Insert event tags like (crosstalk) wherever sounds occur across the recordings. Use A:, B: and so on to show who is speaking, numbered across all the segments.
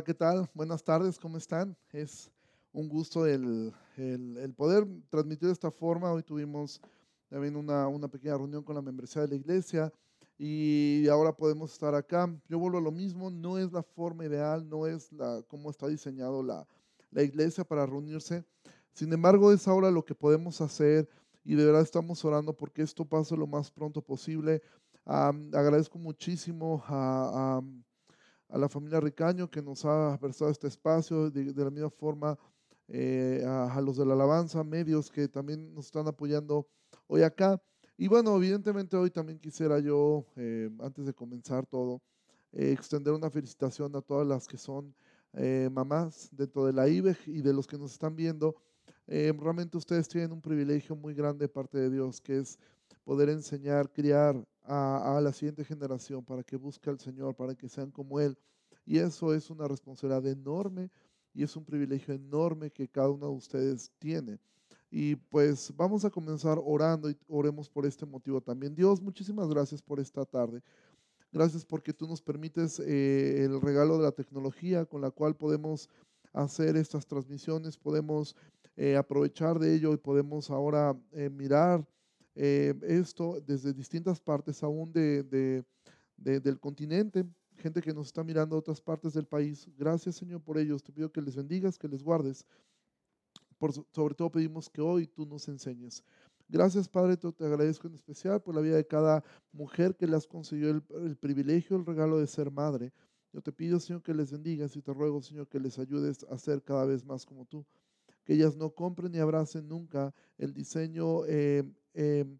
A: Hola, ¿qué tal? Buenas tardes, ¿cómo están? Es un gusto el, poder transmitir de esta forma. Hoy tuvimos también una, una, pequeña reunión con la membresía de la iglesia y ahora podemos estar acá. Yo vuelvo a lo mismo, no es la forma ideal, no es la, cómo está diseñado la, la iglesia para reunirse. Sin embargo, es ahora lo que podemos hacer y de verdad estamos orando porque esto pase lo más pronto posible. agradezco muchísimo a a la familia Ricaño que nos ha prestado este espacio, de, la misma forma eh, a, los de la alabanza, medios que también nos están apoyando hoy acá. Y bueno, evidentemente hoy también quisiera yo, eh, antes de comenzar todo, eh, extender una felicitación a todas las que son mamás dentro de la IBEG y de los que nos están viendo. realmente ustedes tienen un privilegio muy grande de parte de Dios, que es poder enseñar, criar a, la siguiente generación para que busque al Señor, para que sean como Él. Y eso es una responsabilidad enorme y es un privilegio enorme que cada uno de ustedes tiene. Y pues vamos a comenzar orando y oremos por este motivo también. Dios, muchísimas gracias por esta tarde. Gracias porque tú nos permites eh, el regalo de la tecnología con la cual podemos hacer estas transmisiones, podemos eh, aprovechar de ello y podemos ahora eh, mirar eh, esto desde distintas partes aún de, del continente, gente que nos está mirando de otras partes del país. Gracias Señor por ellos. Te pido que les bendigas, que les guardes. Por, sobre todo pedimos que hoy tú nos enseñes. Gracias Padre, te, agradezco en especial por la vida de cada mujer que le has concedido el, el privilegio, el regalo de ser madre. Yo te pido, Señor, que les bendigas y te ruego, Señor, que les ayudes a ser cada vez más como tú. Que ellas no compren ni abracen nunca el diseño eh, Em,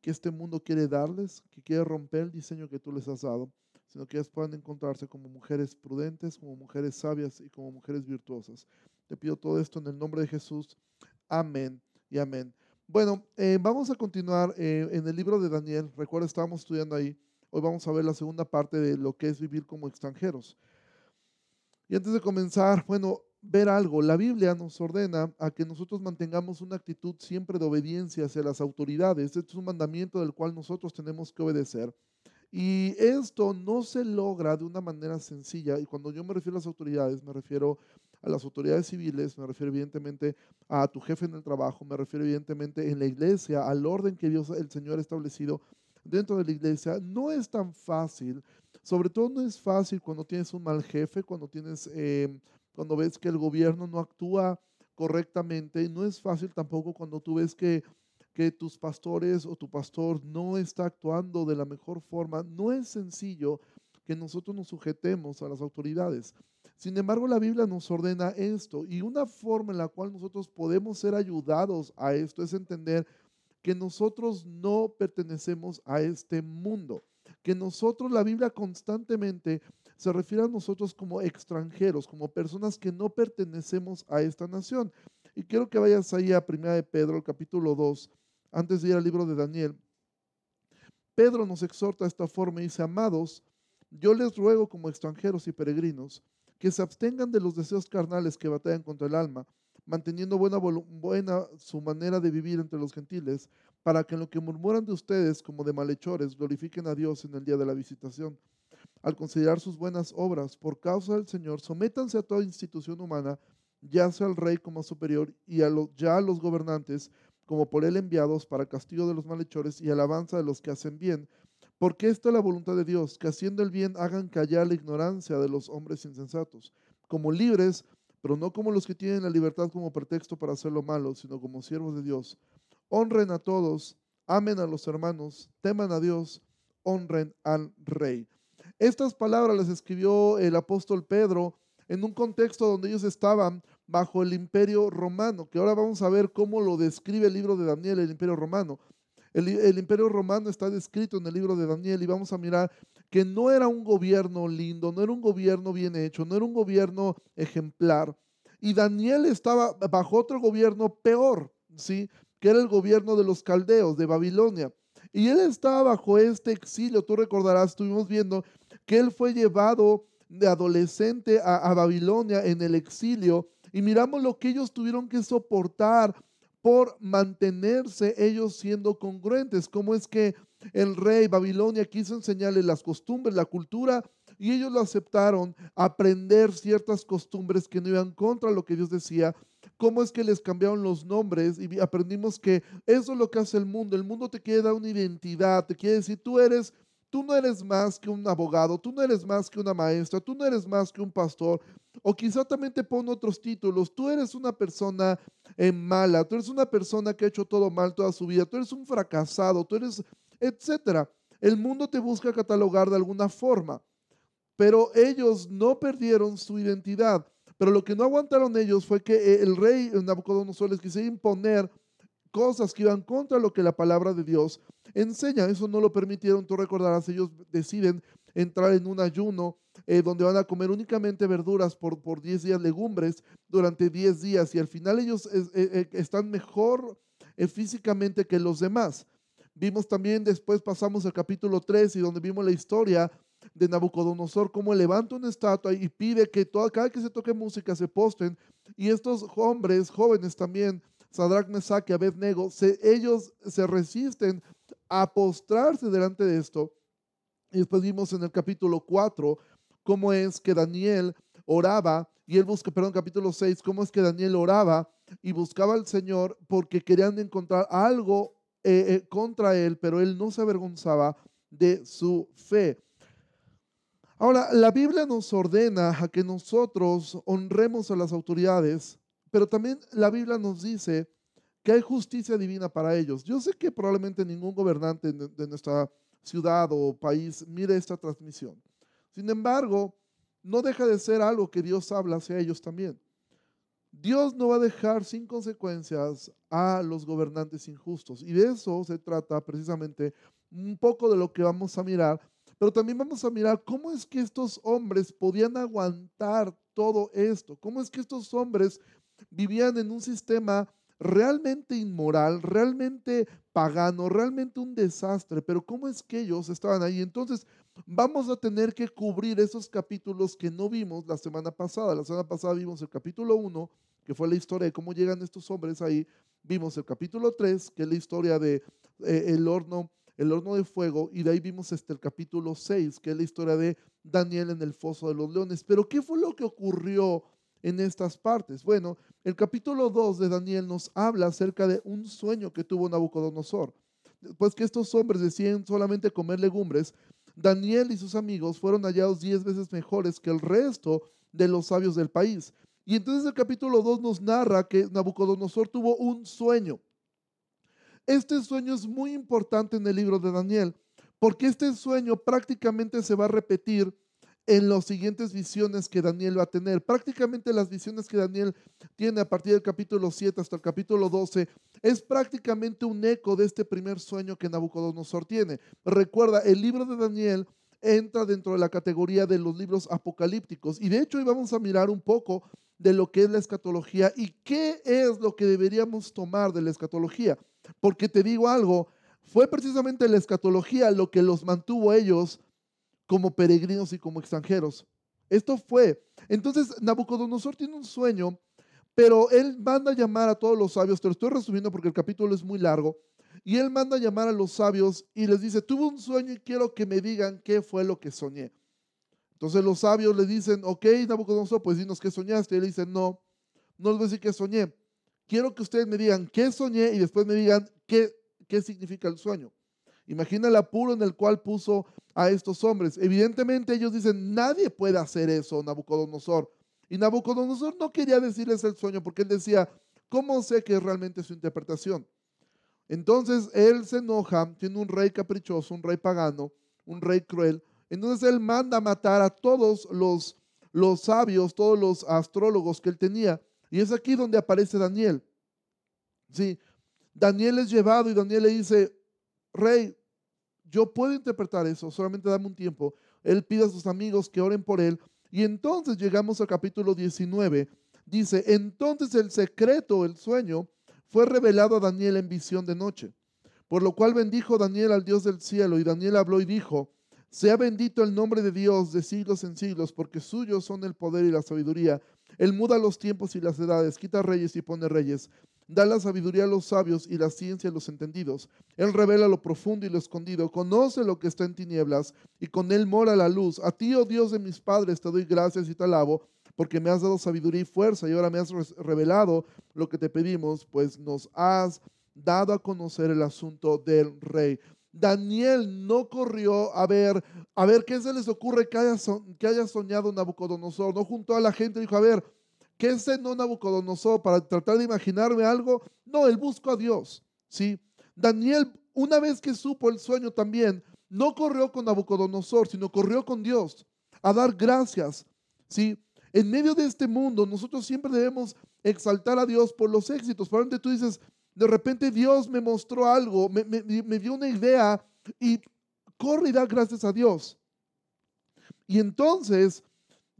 A: que este mundo quiere darles, que quiere romper el diseño que tú les has dado, sino que ellas puedan encontrarse como mujeres prudentes, como mujeres sabias y como mujeres virtuosas. Te pido todo esto en el nombre de Jesús. Amén y amén. Bueno, eh, vamos a continuar eh, en el libro de Daniel. Recuerda, estábamos estudiando ahí. Hoy vamos a ver la segunda parte de lo que es vivir como extranjeros. Y antes de comenzar, bueno, ver algo. La Biblia nos ordena a que nosotros mantengamos una actitud siempre de obediencia hacia las autoridades. Este es un mandamiento del cual nosotros tenemos que obedecer. Y esto no se logra de una manera sencilla. Y cuando yo me refiero a las autoridades, me refiero a las autoridades civiles, me refiero evidentemente a tu jefe en el trabajo, me refiero evidentemente en la iglesia, al orden que Dios, el Señor, ha establecido dentro de la iglesia. No es tan fácil. Sobre todo no es fácil cuando tienes un mal jefe, cuando tienes... Eh, cuando ves que el gobierno no actúa correctamente. No es fácil tampoco cuando tú ves que, que tus pastores o tu pastor no está actuando de la mejor forma. No es sencillo que nosotros nos sujetemos a las autoridades. Sin embargo, la Biblia nos ordena esto y una forma en la cual nosotros podemos ser ayudados a esto es entender que nosotros no pertenecemos a este mundo, que nosotros, la Biblia constantemente se refiere a nosotros como extranjeros, como personas que no pertenecemos a esta nación. Y quiero que vayas ahí a 1 de Pedro, capítulo 2, antes de ir al libro de Daniel. Pedro nos exhorta de esta forma y dice, amados, yo les ruego como extranjeros y peregrinos que se abstengan de los deseos carnales que batallan contra el alma, manteniendo buena, buena su manera de vivir entre los gentiles, para que en lo que murmuran de ustedes como de malhechores glorifiquen a Dios en el día de la visitación al considerar sus buenas obras por causa del Señor, sométanse a toda institución humana, ya sea al rey como superior y a ya a los gobernantes como por él enviados para castigo de los malhechores y alabanza de los que hacen bien, porque esta es la voluntad de Dios, que haciendo el bien hagan callar la ignorancia de los hombres insensatos, como libres, pero no como los que tienen la libertad como pretexto para hacer lo malo, sino como siervos de Dios. Honren a todos, amen a los hermanos, teman a Dios, honren al rey. Estas palabras las escribió el apóstol Pedro en un contexto donde ellos estaban bajo el imperio romano, que ahora vamos a ver cómo lo describe el libro de Daniel, el imperio romano. El, imperio romano está descrito en el libro de Daniel y vamos a mirar que no era un gobierno lindo, no era un gobierno bien hecho, no era un gobierno ejemplar. Y Daniel estaba bajo otro gobierno peor, ¿sí? Que era el gobierno de los caldeos, de Babilonia. Y él estaba bajo este exilio. Tú recordarás, estuvimos viendo que él fue llevado de adolescente a, Babilonia en el exilio y miramos lo que ellos tuvieron que soportar por mantenerse ellos siendo congruentes. Cómo es que el rey Babilonia quiso enseñarle las costumbres, la cultura y ellos lo aceptaron, aprender ciertas costumbres que no iban contra lo que Dios decía, cómo es que les cambiaron los nombres y aprendimos que eso es lo que hace el mundo. El mundo te quiere dar una identidad, te quiere decir, tú eres, tú no eres más que un abogado, tú no eres más que una maestra, tú no eres más que un pastor, o quizá también te pone otros títulos, tú eres una persona eh, mala, tú eres una persona que ha hecho todo mal toda su vida, tú eres un fracasado, tú eres, etcétera. El mundo te busca catalogar de alguna forma, pero ellos no perdieron su identidad. Pero lo que no aguantaron ellos fue que eh, el rey Nabucodonosor les quisiera imponer cosas que iban contra lo que la palabra de Dios enseña. Eso no lo permitieron, tú recordarás, ellos deciden entrar en un ayuno eh, donde van a comer únicamente verduras por, por 10 días, legumbres durante 10 días y al final ellos eh, están mejor físicamente que los demás. Vimos también después, pasamos al capítulo 3 y donde vimos la historia de Nabucodonosor, cómo levanta una estatua y pide que toda, cada que se toque música se posten. Y estos hombres jóvenes también, Sadrach, Mesach y Abednego, ellos se resisten a postrarse delante de esto. Y después vimos en el capítulo 4 cómo es que Daniel oraba, y él busca, perdón, capítulo 6, cómo es que Daniel oraba y buscaba al Señor porque querían encontrar algo eh, eh, contra él, pero él no se avergonzaba de su fe. Ahora, la Biblia nos ordena a que nosotros honremos a las autoridades, pero también la Biblia nos dice que hay justicia divina para ellos. Yo sé que probablemente ningún gobernante de nuestra ciudad o país mire esta transmisión. Sin embargo, no deja de ser algo que Dios habla hacia ellos también. Dios no va a dejar sin consecuencias a los gobernantes injustos. Y de eso se trata precisamente un poco de lo que vamos a mirar pero también vamos a mirar cómo es que estos hombres podían aguantar todo esto, cómo es que estos hombres vivían en un sistema realmente inmoral, realmente pagano, realmente un desastre, pero cómo es que ellos estaban ahí. Entonces, vamos a tener que cubrir esos capítulos que no vimos la semana pasada. La semana pasada vimos el capítulo 1, que fue la historia de cómo llegan estos hombres ahí. Vimos el capítulo 3, que es la historia de eh, el horno el horno de fuego, y de ahí vimos este, el capítulo 6, que es la historia de Daniel en el foso de los leones. Pero ¿qué fue lo que ocurrió en estas partes? Bueno, el capítulo 2 de Daniel nos habla acerca de un sueño que tuvo Nabucodonosor. Después que estos hombres decían solamente comer legumbres, Daniel y sus amigos fueron hallados diez veces mejores que el resto de los sabios del país. Y entonces el capítulo 2 nos narra que Nabucodonosor tuvo un sueño. Este sueño es muy importante en el libro de Daniel, porque este sueño prácticamente se va a repetir en las siguientes visiones que Daniel va a tener. Prácticamente las visiones que Daniel tiene a partir del capítulo 7 hasta el capítulo 12 es prácticamente un eco de este primer sueño que Nabucodonosor tiene. Recuerda, el libro de Daniel entra dentro de la categoría de los libros apocalípticos y de hecho hoy vamos a mirar un poco de lo que es la escatología y qué es lo que deberíamos tomar de la escatología. Porque te digo algo, fue precisamente la escatología lo que los mantuvo ellos como peregrinos y como extranjeros. Esto fue. Entonces Nabucodonosor tiene un sueño, pero él manda a llamar a todos los sabios. Te lo estoy resumiendo porque el capítulo es muy largo. Y él manda a llamar a los sabios y les dice, tuve un sueño y quiero que me digan qué fue lo que soñé. Entonces los sabios le dicen, ok, Nabucodonosor, pues dinos qué soñaste. Y él dice, no, no les voy a decir qué soñé quiero que ustedes me digan qué soñé y después me digan qué, qué significa el sueño. Imagina el apuro en el cual puso a estos hombres. Evidentemente ellos dicen, nadie puede hacer eso, Nabucodonosor. Y Nabucodonosor no quería decirles el sueño porque él decía, ¿cómo sé que es realmente su interpretación? Entonces él se enoja, tiene un rey caprichoso, un rey pagano, un rey cruel. Entonces él manda matar a todos los, los sabios, todos los astrólogos que él tenía. Y es aquí donde aparece Daniel. Sí, Daniel es llevado y Daniel le dice, rey, yo puedo interpretar eso, solamente dame un tiempo. Él pide a sus amigos que oren por él. Y entonces llegamos al capítulo 19. Dice, entonces el secreto, el sueño, fue revelado a Daniel en visión de noche. Por lo cual bendijo Daniel al Dios del cielo. Y Daniel habló y dijo, sea bendito el nombre de Dios de siglos en siglos, porque suyos son el poder y la sabiduría él muda los tiempos y las edades, quita reyes y pone reyes. Da la sabiduría a los sabios y la ciencia a los entendidos. Él revela lo profundo y lo escondido, conoce lo que está en tinieblas y con él mora la luz. A ti, oh Dios de mis padres, te doy gracias y te alabo, porque me has dado sabiduría y fuerza y ahora me has revelado lo que te pedimos, pues nos has dado a conocer el asunto del rey. Daniel no corrió a ver, a ver qué se les ocurre que haya, que haya soñado Nabucodonosor. No juntó a la gente y dijo, a ver, ¿Qué no Nabucodonosor para tratar de imaginarme algo? No, él buscó a Dios. ¿sí? Daniel, una vez que supo el sueño también, no corrió con Nabucodonosor, sino corrió con Dios a dar gracias. ¿sí? En medio de este mundo, nosotros siempre debemos exaltar a Dios por los éxitos. Ejemplo, tú dices, de repente Dios me mostró algo, me, me dio una idea y corre y da gracias a Dios. Y entonces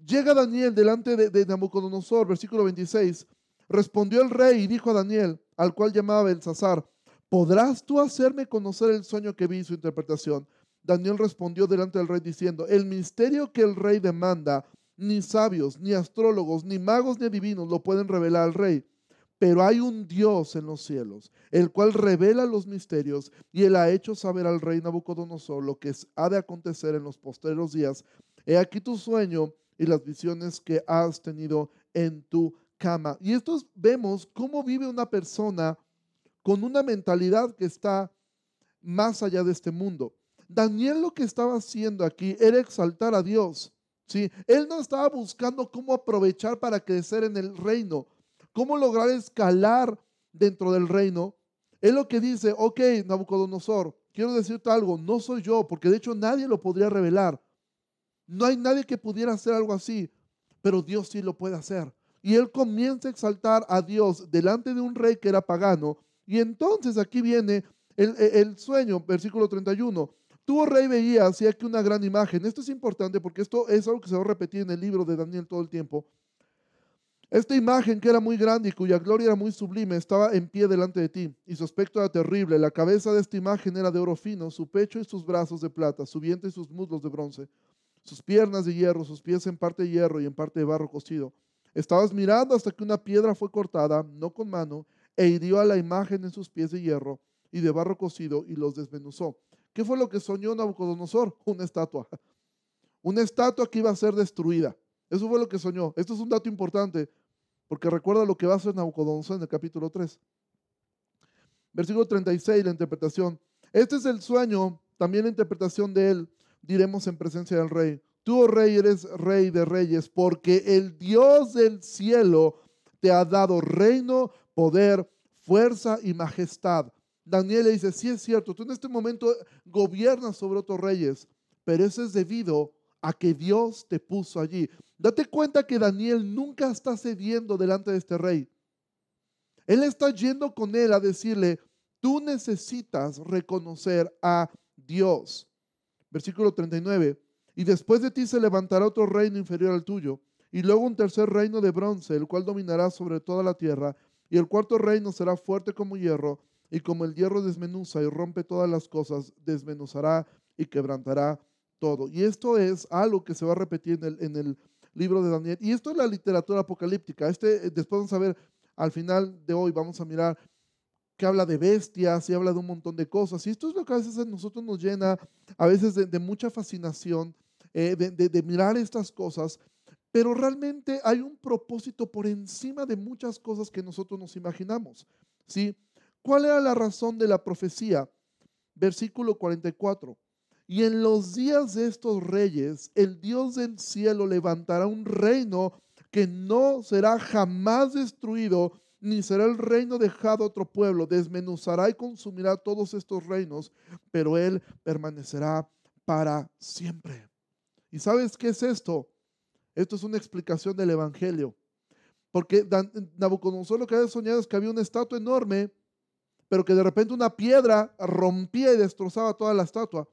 A: Llega Daniel delante de, Nabucodonosor, versículo 26. Respondió el rey y dijo a Daniel, al cual llamaba Belsasar, ¿podrás tú hacerme conocer el sueño que vi y su interpretación? Daniel respondió delante del rey diciendo, el misterio que el rey demanda, ni sabios, ni astrólogos, ni magos, ni adivinos lo pueden revelar al rey. Pero hay un Dios en los cielos, el cual revela los misterios, y él ha hecho saber al rey Nabucodonosor lo que ha de acontecer en los postreros días. He aquí tu sueño y las visiones que has tenido en tu cama. Y esto vemos cómo vive una persona con una mentalidad que está más allá de este mundo. Daniel lo que estaba haciendo aquí era exaltar a Dios. ¿sí? Él no estaba buscando cómo aprovechar para crecer en el reino, cómo lograr escalar dentro del reino. Él lo que dice, ok, Nabucodonosor, quiero decirte algo, no soy yo, porque de hecho nadie lo podría revelar. No hay nadie que pudiera hacer algo así, pero Dios sí lo puede hacer. Y él comienza a exaltar a Dios delante de un rey que era pagano. Y entonces aquí viene el, sueño, versículo 31. Tú, oh rey, veías así aquí una gran imagen. Esto es importante porque esto es algo que se va a repetir en el libro de Daniel todo el tiempo. Esta imagen que era muy grande y cuya gloria era muy sublime estaba en pie delante de ti y su aspecto era terrible. La cabeza de esta imagen era de oro fino, su pecho y sus brazos de plata, su vientre y sus muslos de bronce sus piernas de hierro, sus pies en parte de hierro y en parte de barro cocido. Estabas mirando hasta que una piedra fue cortada, no con mano, e hirió a la imagen en sus pies de hierro y de barro cocido y los desmenuzó. ¿Qué fue lo que soñó Nabucodonosor? (laughs) Una estatua. Una estatua que iba a ser destruida. Eso fue lo que soñó. Esto es un dato importante porque recuerda lo que va a hacer Nabucodonosor en el capítulo 3. Versículo 36, la interpretación. Este es el sueño, también la interpretación de él diremos en presencia del rey, tú, oh rey, eres rey de reyes, porque el Dios del cielo te ha dado reino, poder, fuerza y majestad. Daniel le dice, sí es cierto, tú en este momento gobiernas sobre otros reyes, pero eso es debido a que Dios te puso allí. Date cuenta que Daniel nunca está cediendo delante de este rey. Él está yendo con él a decirle, tú necesitas reconocer a Dios. Versículo 39. Y después de ti se levantará otro reino inferior al tuyo, y luego un tercer reino de bronce, el cual dominará sobre toda la tierra, y el cuarto reino será fuerte como hierro, y como el hierro desmenuza y rompe todas las cosas, desmenuzará y quebrantará todo. Y esto es algo que se va a repetir en el, en el libro de Daniel. Y esto es la literatura apocalíptica. Este, después vamos a ver, al final de hoy, vamos a mirar que habla de bestias y habla de un montón de cosas. Y esto es lo que a veces a nosotros nos llena, a veces de, mucha fascinación, eh, de, mirar estas cosas, pero realmente hay un propósito por encima de muchas cosas que nosotros nos imaginamos. ¿sí? ¿Cuál era la razón de la profecía? Versículo 44. Y en los días de estos reyes, el Dios del cielo levantará un reino que no será jamás destruido, ni será el reino dejado a otro pueblo. Desmenuzará y consumirá todos estos reinos, pero él permanecerá para siempre. ¿Y sabes qué es esto? Esto es una explicación del Evangelio. Porque Nabucodonosor lo que había soñado es que había una estatua enorme, pero que de repente una piedra rompía y destrozaba toda la estatua.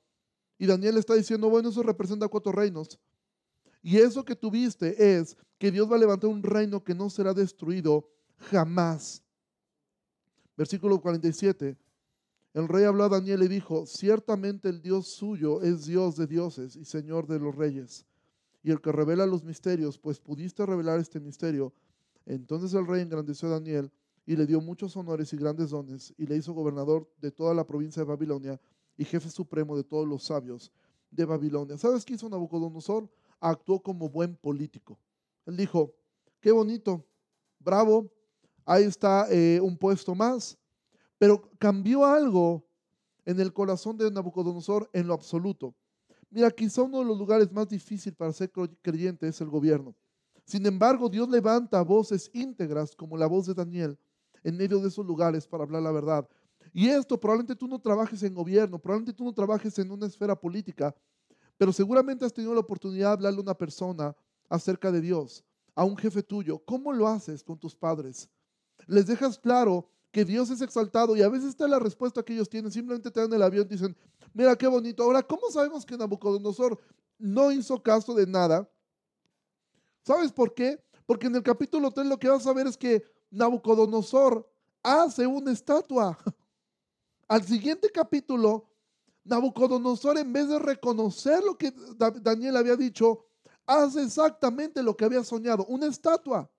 A: Y Daniel está diciendo, bueno, eso representa cuatro reinos. Y eso que tuviste es que Dios va a levantar un reino que no será destruido jamás. Versículo 47. El rey habló a Daniel y dijo, ciertamente el Dios suyo es Dios de dioses y Señor de los reyes, y el que revela los misterios, pues pudiste revelar este misterio. Entonces el rey engrandeció a Daniel y le dio muchos honores y grandes dones y le hizo gobernador de toda la provincia de Babilonia y jefe supremo de todos los sabios de Babilonia. ¿Sabes qué hizo Nabucodonosor? Actuó como buen político. Él dijo, qué bonito, bravo, ahí está eh, un puesto más, pero cambió algo en el corazón de Nabucodonosor en lo absoluto. Mira, quizá uno de los lugares más difíciles para ser creyente es el gobierno. Sin embargo, Dios levanta voces íntegras como la voz de Daniel en medio de esos lugares para hablar la verdad. Y esto probablemente tú no trabajes en gobierno, probablemente tú no trabajes en una esfera política, pero seguramente has tenido la oportunidad de hablarle a una persona acerca de Dios, a un jefe tuyo. ¿Cómo lo haces con tus padres? Les dejas claro que Dios es exaltado y a veces está la respuesta que ellos tienen, simplemente te dan el avión y dicen, mira qué bonito. Ahora, ¿cómo sabemos que Nabucodonosor no hizo caso de nada? ¿Sabes por qué? Porque en el capítulo 3 lo que vas a ver es que Nabucodonosor hace una estatua. (laughs) Al siguiente capítulo, Nabucodonosor, en vez de reconocer lo que Daniel había dicho, hace exactamente lo que había soñado, una estatua.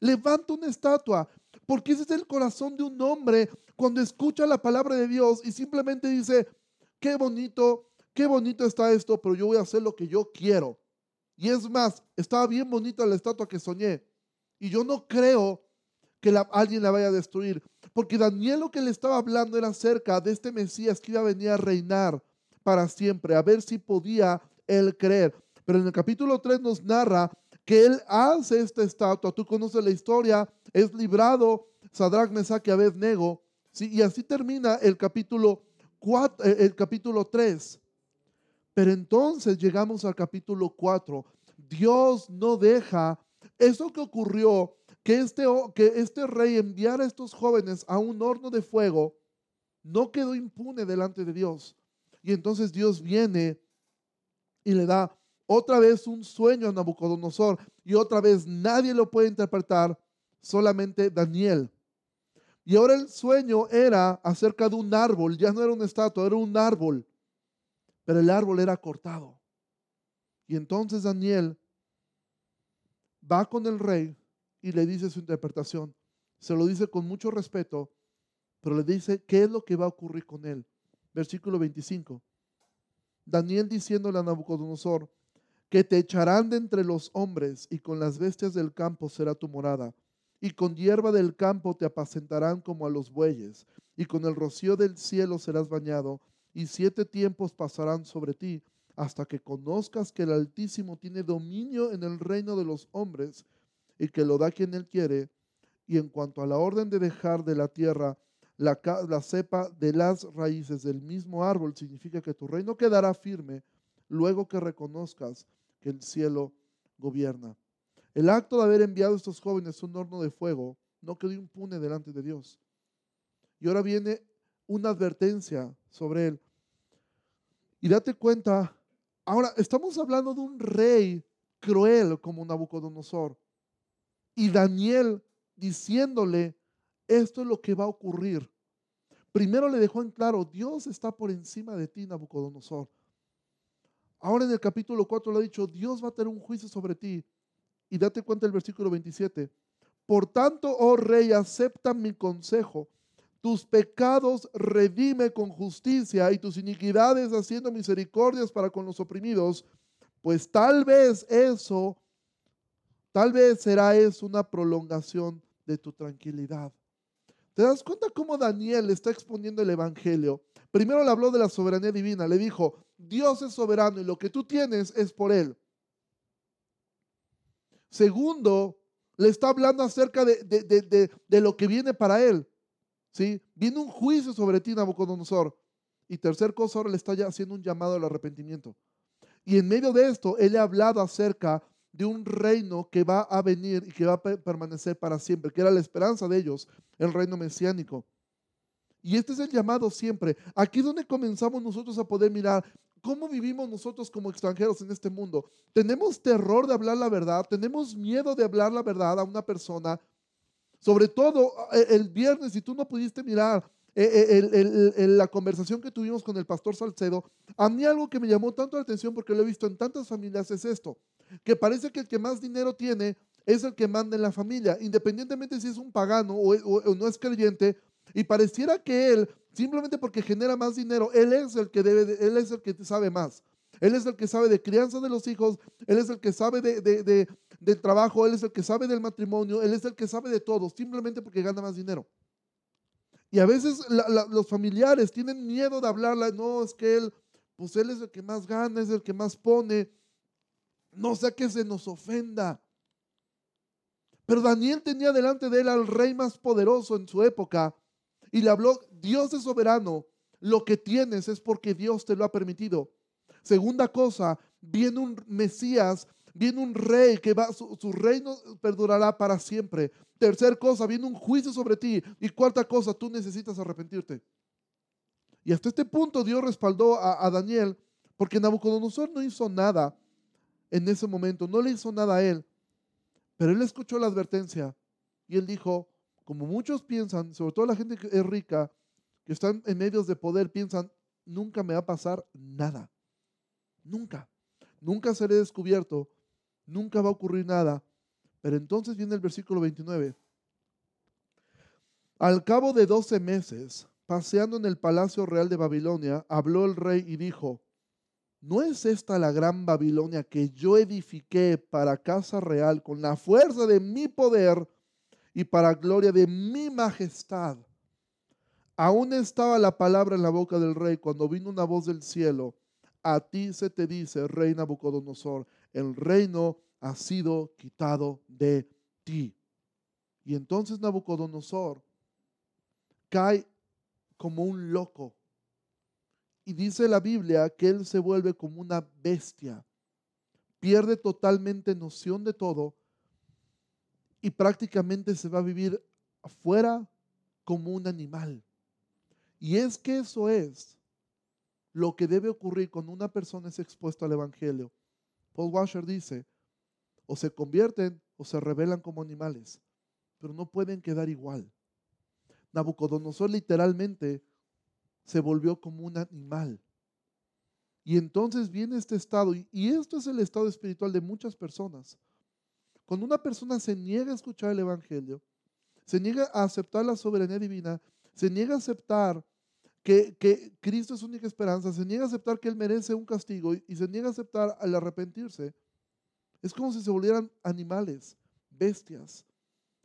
A: Levanta una estatua, porque ese es el corazón de un hombre cuando escucha la palabra de Dios y simplemente dice, qué bonito, qué bonito está esto, pero yo voy a hacer lo que yo quiero. Y es más, estaba bien bonita la estatua que soñé. Y yo no creo que alguien la vaya a destruir. Porque Daniel lo que le estaba hablando era acerca de este Mesías que iba a venir a reinar para siempre, a ver si podía él creer. Pero en el capítulo 3 nos narra que él hace esta estatua. Tú conoces la historia, es librado Sadrach, Mesach y Abednego. ¿sí? Y así termina el capítulo, 4, eh, el capítulo 3. Pero entonces llegamos al capítulo 4. Dios no deja eso que ocurrió que este, que este rey enviara a estos jóvenes a un horno de fuego, no quedó impune delante de Dios. Y entonces Dios viene y le da otra vez un sueño a Nabucodonosor y otra vez nadie lo puede interpretar, solamente Daniel. Y ahora el sueño era acerca de un árbol, ya no era una estatua, era un árbol, pero el árbol era cortado. Y entonces Daniel va con el rey y le dice su interpretación. Se lo dice con mucho respeto, pero le dice qué es lo que va a ocurrir con él. Versículo 25. Daniel diciéndole a Nabucodonosor, que te echarán de entre los hombres y con las bestias del campo será tu morada, y con hierba del campo te apacentarán como a los bueyes, y con el rocío del cielo serás bañado, y siete tiempos pasarán sobre ti, hasta que conozcas que el Altísimo tiene dominio en el reino de los hombres y que lo da quien él quiere. Y en cuanto a la orden de dejar de la tierra la, cepa de las raíces del mismo árbol, significa que tu reino quedará firme luego que reconozcas que el cielo gobierna. El acto de haber enviado a estos jóvenes un horno de fuego no quedó impune delante de Dios. Y ahora viene una advertencia sobre él. Y date cuenta, ahora estamos hablando de un rey cruel como Nabucodonosor y Daniel diciéndole, esto es lo que va a ocurrir. Primero le dejó en claro, Dios está por encima de ti, Nabucodonosor. Ahora en el capítulo 4 le ha dicho, Dios va a tener un juicio sobre ti. Y date cuenta el versículo 27. Por tanto, oh rey, acepta mi consejo. Tus pecados redime con justicia y tus iniquidades haciendo misericordias para con los oprimidos, pues tal vez eso Tal vez será eso una prolongación de tu tranquilidad. ¿Te das cuenta cómo Daniel está exponiendo el Evangelio? Primero le habló de la soberanía divina, le dijo, Dios es soberano y lo que tú tienes es por Él. Segundo, le está hablando acerca de, lo que viene para Él. ¿sí? Viene un juicio sobre ti, Nabucodonosor. Y tercer cosa, ahora le está haciendo un llamado al arrepentimiento. Y en medio de esto, Él ha hablado acerca de un reino que va a venir y que va a permanecer para siempre, que era la esperanza de ellos, el reino mesiánico. Y este es el llamado siempre. Aquí es donde comenzamos nosotros a poder mirar cómo vivimos nosotros como extranjeros en este mundo. Tenemos terror de hablar la verdad, tenemos miedo de hablar la verdad a una persona. Sobre todo eh, el viernes, si tú no pudiste mirar eh, eh, la conversación que tuvimos con el pastor Salcedo, a mí algo que me llamó tanto la atención porque lo he visto en tantas familias es esto que parece que el que más dinero tiene es el que manda en la familia, independientemente si es un pagano o no es creyente, y pareciera que él, simplemente porque genera más dinero, él es el que debe, él es el que sabe más. Él es el que sabe de crianza de los hijos, Él es el que sabe de, del trabajo, Él es el que sabe del matrimonio, Él es el que sabe de todo, simplemente porque gana más dinero. Y a veces los familiares tienen miedo de hablarla, no, es que Él, pues Él es el que más gana, es el que más pone, no sea que se nos ofenda. Pero Daniel tenía delante de él al rey más poderoso en su época y le habló, Dios es soberano, lo que tienes es porque Dios te lo ha permitido. Segunda cosa, viene un Mesías, viene un rey que va, su, reino perdurará para siempre. Tercer cosa, viene un juicio sobre ti. Y cuarta cosa, tú necesitas arrepentirte. Y hasta este punto Dios respaldó a, a Daniel porque Nabucodonosor no hizo nada en ese momento, no le hizo nada a él. Pero él escuchó la advertencia y él dijo, como muchos piensan, sobre todo la gente que es rica, están en medios de poder, piensan, nunca me va a pasar nada. Nunca. Nunca seré descubierto. Nunca va a ocurrir nada. Pero entonces viene el versículo 29. Al cabo de doce meses, paseando en el palacio real de Babilonia, habló el rey y dijo, ¿no es esta la gran Babilonia que yo edifiqué para casa real con la fuerza de mi poder y para gloria de mi majestad? Aún estaba la palabra en la boca del rey cuando vino una voz del cielo a ti se te dice, rey Nabucodonosor, el reino ha sido quitado de ti. Y entonces Nabucodonosor cae como un loco. Y dice la Biblia que él se vuelve como una bestia. Pierde totalmente noción de todo y prácticamente se va a vivir afuera como un animal. Y es que eso es lo que debe ocurrir cuando una persona es expuesta al Evangelio. Paul Washer dice, o se convierten o se rebelan como animales, pero no pueden quedar igual. Nabucodonosor literalmente se volvió como un animal. Y entonces viene este estado, y esto es el estado espiritual de muchas personas. Cuando una persona se niega a escuchar el Evangelio, se niega a aceptar la soberanía divina, se niega a aceptar que, Cristo es su única esperanza, se niega a aceptar que Él merece un castigo y, se niega a aceptar al arrepentirse, es como si se volvieran animales, bestias.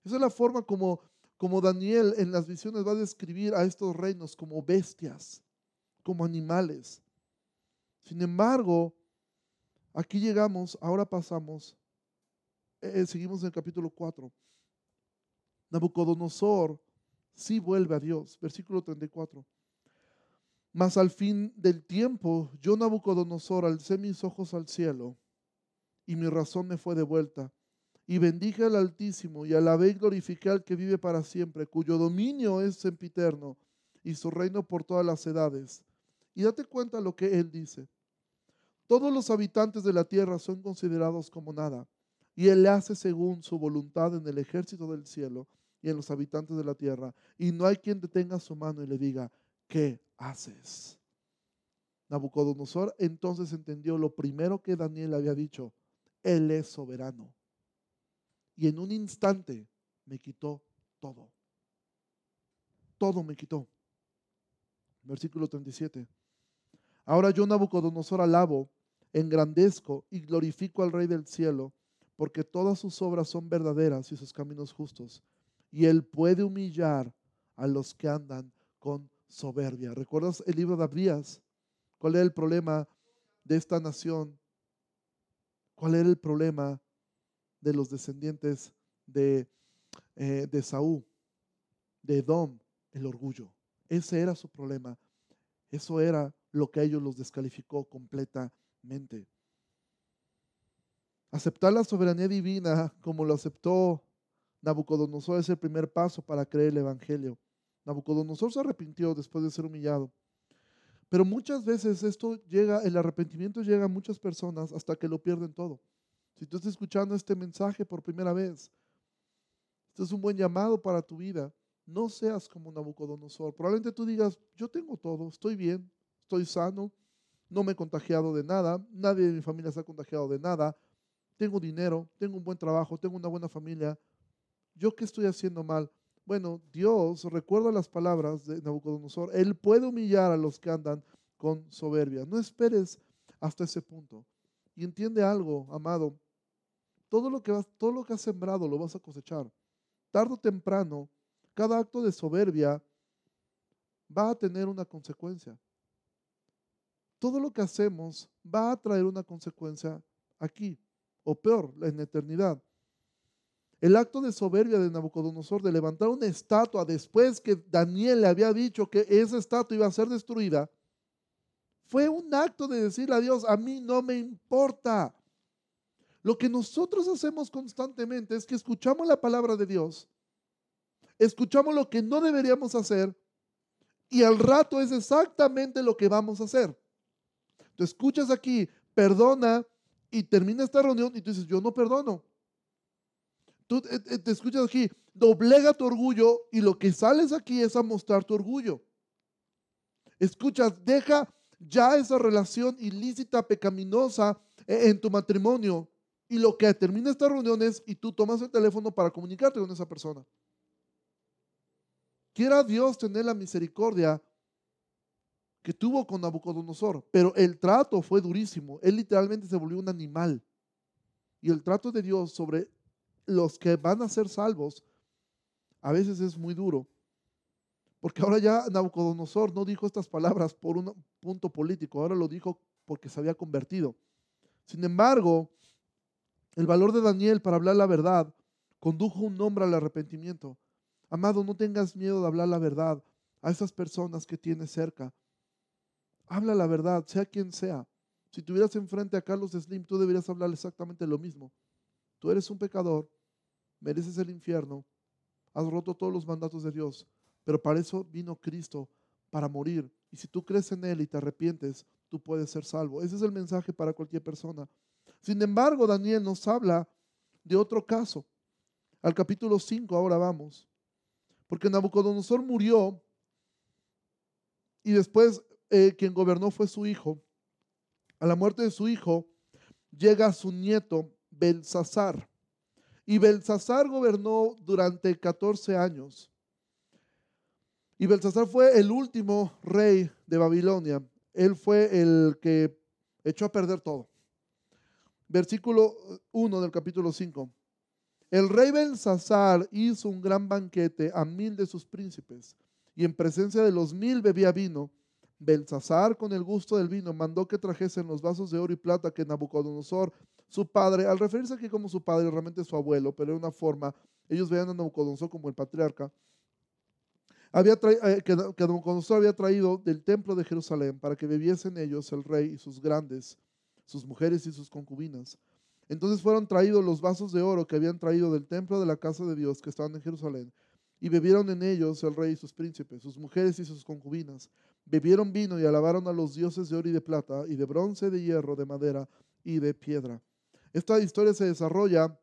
A: Esa es la forma como, como Daniel en las visiones va a describir a estos reinos como bestias, como animales. Sin embargo, aquí llegamos, ahora pasamos, eh, eh, seguimos en el capítulo 4. Nabucodonosor sí vuelve a Dios, versículo 34. Mas al fin del tiempo, yo Nabucodonosor alcé mis ojos al cielo y mi razón me fue devuelta. Y bendije al Altísimo y alabé y glorifiqué al que vive para siempre, cuyo dominio es sempiterno y su reino por todas las edades. Y date cuenta lo que él dice. Todos los habitantes de la tierra son considerados como nada, y él hace según su voluntad en el ejército del cielo y en los habitantes de la tierra. Y no hay quien detenga su mano y le diga, ¿qué haces? Nabucodonosor entonces entendió lo primero que Daniel había dicho, Él es soberano. Y en un instante me quitó todo. Todo me quitó. Versículo 37. Ahora yo Nabucodonosor alabo, engrandezco y glorifico al Rey del cielo, porque todas sus obras son verdaderas y sus caminos justos. Y Él puede humillar a los que andan con soberbia. ¿Recuerdas el libro de Abrías? ¿Cuál era el problema de esta nación? ¿Cuál era el problema de los descendientes de, eh, de Saúl, de Edom? El orgullo. Ese era su problema. Eso era lo que a ellos los descalificó completamente. Aceptar la soberanía divina como lo aceptó Nabucodonosor es el primer paso para creer el Evangelio. Nabucodonosor se arrepintió después de ser humillado. Pero muchas veces esto llega, el arrepentimiento llega a muchas personas hasta que lo pierden todo. Si tú estás escuchando este mensaje por primera vez, este es un buen llamado para tu vida. No seas como Nabucodonosor. Probablemente tú digas, yo tengo todo, estoy bien, estoy sano, no me he contagiado de nada, nadie de mi familia se ha contagiado de nada, tengo dinero, tengo un buen trabajo, tengo una buena familia. ¿Yo qué estoy haciendo mal? Bueno, Dios recuerda las palabras de Nabucodonosor. Él puede humillar a los que andan con soberbia. No esperes hasta ese punto. Y entiende algo, amado. Todo lo que, vas, todo lo que has sembrado lo vas a cosechar. Tardo o temprano, cada acto de soberbia va a tener una consecuencia. Todo lo que hacemos va a traer una consecuencia aquí, o peor, en la eternidad. El acto de soberbia de Nabucodonosor de levantar una estatua después que Daniel le había dicho que esa estatua iba a ser destruida, fue un acto de decirle a Dios, a mí no me importa. Lo que nosotros hacemos constantemente es que escuchamos la palabra de Dios, escuchamos lo que no deberíamos hacer y al rato es exactamente lo que vamos a hacer. Tú escuchas aquí, perdona y termina esta reunión y tú dices, yo no perdono. Tú eh, eh, te escuchas aquí, doblega tu orgullo y lo que sales aquí es a mostrar tu orgullo. Escuchas, deja ya esa relación ilícita, pecaminosa eh, en tu matrimonio y lo que termina esta reunión es y tú tomas el teléfono para comunicarte con esa persona. Quiera Dios tener la misericordia que tuvo con Nabucodonosor, pero el trato fue durísimo. Él literalmente se volvió un animal. Y el trato de Dios sobre los que van a ser salvos, a veces es muy duro. Porque ahora ya Nabucodonosor no dijo estas palabras por un punto político, ahora lo dijo porque se había convertido. Sin embargo, el valor de Daniel para hablar la verdad condujo un hombre al arrepentimiento. Amado, no tengas miedo de hablar la verdad a esas personas que tienes cerca. Habla la verdad, sea quien sea. Si tuvieras enfrente a Carlos Slim, tú deberías hablar exactamente lo mismo. Tú eres un pecador, mereces el infierno, has roto todos los mandatos de Dios, pero para eso vino Cristo, para morir. Y si tú crees en Él y te arrepientes, tú puedes ser salvo. Ese es el mensaje para cualquier persona. Sin embargo, Daniel nos habla de otro caso. Al capítulo 5 ahora vamos. Porque Nabucodonosor murió y después eh, quien gobernó fue su hijo. A la muerte de su hijo llega su nieto Belsasar. Y Belsasar gobernó durante 14 años. Y Belsasar fue el último rey de Babilonia. Él fue el que echó a perder todo. Versículo 1 del capítulo 5. El rey Belsasar hizo un gran banquete a mil de sus príncipes, y en presencia de los mil bebía vino. Belsasar, con el gusto del vino, mandó que trajesen los vasos de oro y plata que Nabucodonosor su padre, al referirse aquí como su padre, realmente su abuelo, pero era una forma, ellos veían a Nabucodonosor como el patriarca, había eh, que, había traído del templo de Jerusalén para que bebiesen ellos el rey y sus grandes, sus mujeres y sus concubinas. Entonces fueron traídos los vasos de oro que habían traído del templo de la casa de Dios que estaban en Jerusalén, y bebieron en ellos el rey y sus príncipes, sus mujeres y sus concubinas. Bebieron vino y alabaron a los dioses de oro y de plata, y de bronce, de hierro, de madera y de piedra. Esta historia se desarrolla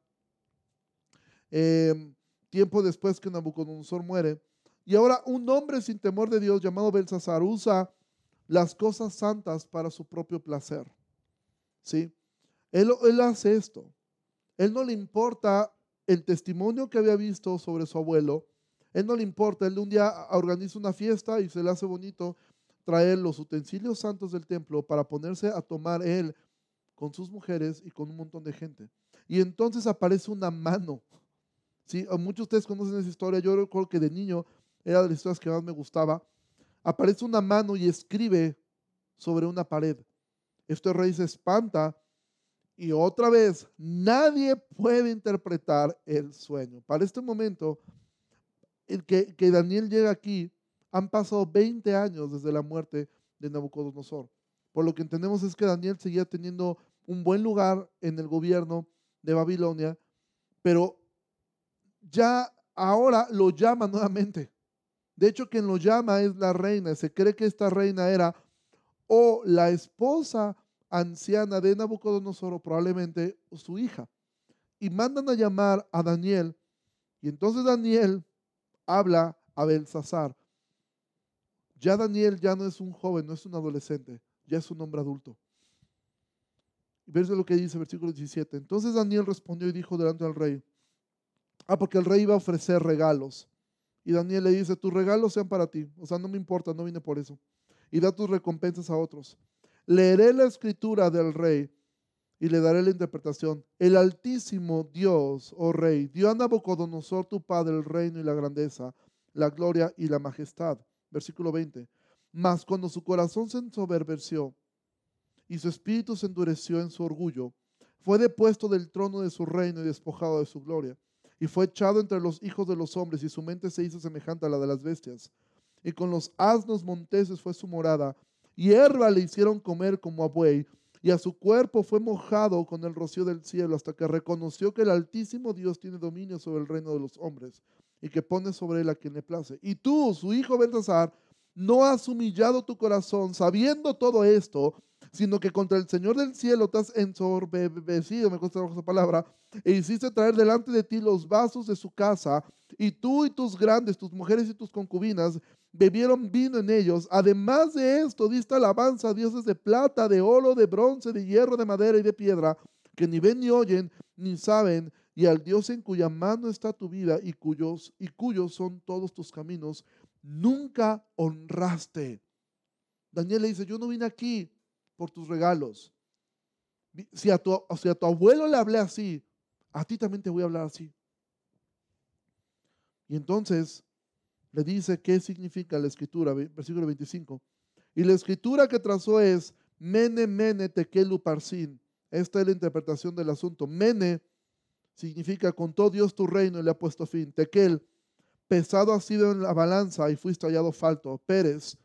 A: em, tiempo después que Nabucodonosor muere. Y ahora un hombre sin temor de Dios llamado Belsasar usa las cosas santas para su propio placer. ¿Sí? Él, él hace esto. Él no le importa el testimonio que había visto sobre su abuelo. Él no le importa. Él un día organiza una fiesta y se le hace bonito traer los utensilios santos del templo para ponerse a tomar él con sus mujeres y con un montón de gente. Y entonces aparece una mano. ¿sí? Muchos de ustedes conocen esa historia. Yo recuerdo que de niño era de las historias que más me gustaba. Aparece una mano y escribe sobre una pared. Este rey se espanta y otra vez nadie puede interpretar el sueño. Para este momento, el que, que Daniel llega aquí, han pasado 20 años desde la muerte de Nabucodonosor. Por lo que entendemos es que Daniel seguía teniendo un buen lugar en el gobierno de Babilonia, pero ya ahora lo llama nuevamente. De hecho, quien lo llama es la reina. Se cree que esta reina era o la esposa anciana de Nabucodonosor o probablemente su hija. Y mandan a llamar a Daniel. Y entonces Daniel habla a Belsasar. Ya Daniel ya no es un joven, no es un adolescente, ya es un hombre adulto. Verse lo que dice, versículo 17. Entonces Daniel respondió y dijo delante del rey, ah, porque el rey iba a ofrecer regalos. Y Daniel le dice, tus regalos sean para ti. O sea, no me importa, no vine por eso. Y da tus recompensas a otros. Leeré la escritura del rey y le daré la interpretación. El altísimo Dios, oh rey, dio a Nabucodonosor tu padre el reino y la grandeza, la gloria y la majestad. Versículo 20. Mas cuando su corazón se ensoberbeció y su espíritu se endureció en su orgullo, fue depuesto del trono de su reino y despojado de su gloria y fue echado entre los hijos de los hombres, y su mente se hizo semejante a la de las bestias. Y con los asnos monteses fue su morada, y hierba le hicieron comer como a buey, y a su cuerpo fue mojado con el rocío del cielo, hasta que reconoció que el Altísimo Dios tiene dominio sobre el reino de los hombres, y que pone sobre él a quien le place. Y tú, su hijo Baltasar, no has humillado tu corazón, sabiendo todo esto, sino que contra el Señor del cielo te has ensorbecido, me cuesta esa palabra, e hiciste traer delante de ti los vasos de su casa, y tú y tus grandes, tus mujeres y tus concubinas, bebieron vino en ellos. Además de esto, diste alabanza a dioses de plata, de oro, de bronce, de hierro, de madera y de piedra, que ni ven ni oyen, ni saben, y al Dios en cuya mano está tu vida y cuyos, y cuyos son todos tus caminos, nunca honraste. Daniel le dice, yo no vine aquí por tus regalos. Si a, tu, a tu abuelo le hablé así, a ti también te voy a hablar así. Y entonces le dice qué significa la escritura, versículo 25. Y la escritura que trazó es Mene, Mene, Tekelu, Parsin. Esta es la interpretación del asunto. Mene significa contó Dios tu reino y le ha puesto fin. Tekel, pesado ha sido en la balanza y fuiste hallado falto. Pérez,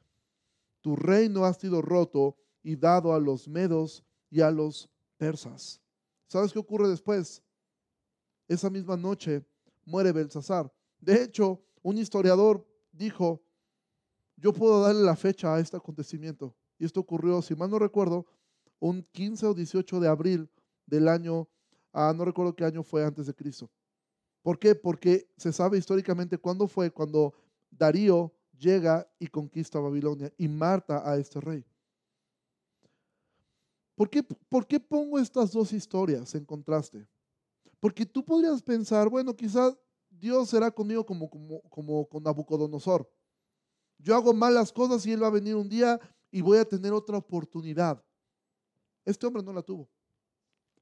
A: tu reino ha sido roto y dado a los medos y a los persas. ¿Sabes qué ocurre después? Esa misma noche muere Belsasar. De hecho, un historiador dijo, yo puedo darle la fecha a este acontecimiento. Y esto ocurrió, si mal no recuerdo, un 15 o 18 de abril del año, ah, no recuerdo qué año fue antes de Cristo. ¿Por qué? Porque se sabe históricamente cuándo fue cuando Darío llega y conquista Babilonia y Marta a este rey. ¿Por qué, pongo estas dos historias en contraste? Porque tú podrías pensar, bueno, quizás Dios será conmigo como, como, con Nabucodonosor. Yo hago malas cosas y Él va a venir un día y voy a tener otra oportunidad. Este hombre no la tuvo.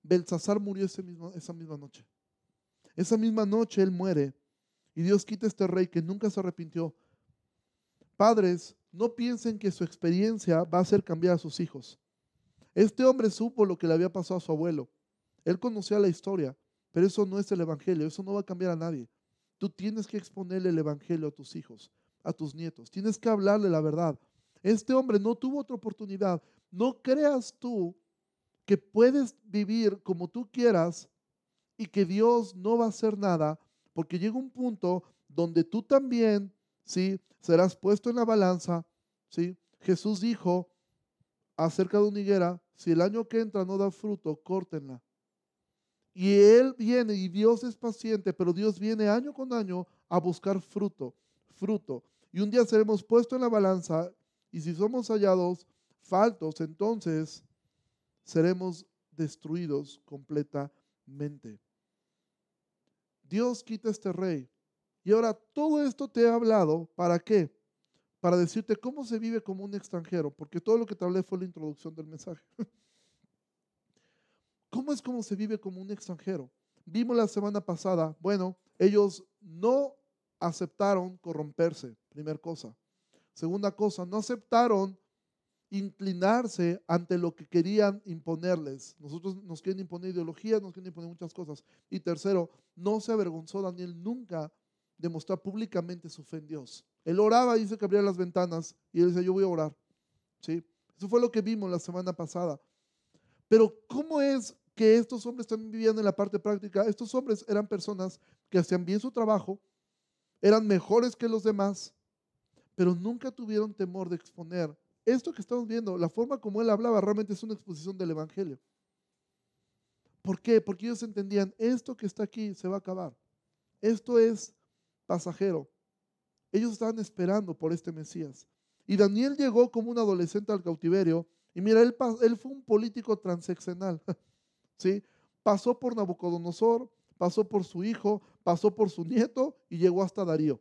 A: Belsasar murió esa misma noche. Esa misma noche Él muere y Dios quita a este rey que nunca se arrepintió. Padres, no piensen que su experiencia va a hacer cambiar a sus hijos. Este hombre supo lo que le había pasado a su abuelo. Él conocía la historia, pero eso no es el Evangelio, eso no va a cambiar a nadie. Tú tienes que exponerle el Evangelio a tus hijos, a tus nietos. Tienes que hablarle la verdad. Este hombre no tuvo otra oportunidad. No creas tú que puedes vivir como tú quieras y que Dios no va a hacer nada, porque llega un punto donde tú también, ¿sí? Serás puesto en la balanza, ¿sí? Jesús dijo acerca de una higuera, si el año que entra no da fruto, córtenla. Y Él viene y Dios es paciente, pero Dios viene año con año a buscar fruto, fruto. Y un día seremos puestos en la balanza y si somos hallados faltos, entonces seremos destruidos completamente. Dios quita este rey. Y ahora todo esto te he hablado, ¿para qué? Para decirte cómo se vive como un extranjero, porque todo lo que te hablé fue la introducción del mensaje. (laughs) ¿Cómo es como se vive como un extranjero? Vimos la semana pasada, bueno, ellos no aceptaron corromperse, primera cosa. Segunda cosa, no aceptaron inclinarse ante lo que querían imponerles. Nosotros nos quieren imponer ideologías, nos quieren imponer muchas cosas. Y tercero, no se avergonzó Daniel nunca de mostrar públicamente su fe en Dios. Él oraba, dice que abría las ventanas y él decía, yo voy a orar. ¿Sí? Eso fue lo que vimos la semana pasada. Pero ¿cómo es que estos hombres también vivían en la parte práctica. Estos hombres eran personas que hacían bien su trabajo, eran mejores que los demás, pero nunca tuvieron temor de exponer. Esto que estamos viendo, la forma como él hablaba realmente es una exposición del Evangelio. ¿Por qué? Porque ellos entendían, esto que está aquí se va a acabar. Esto es pasajero. Ellos estaban esperando por este Mesías. Y Daniel llegó como un adolescente al cautiverio. Y mira, él, fue un político transeccional. (laughs) ¿sí? Pasó por Nabucodonosor, pasó por su hijo, pasó por su nieto y llegó hasta Darío.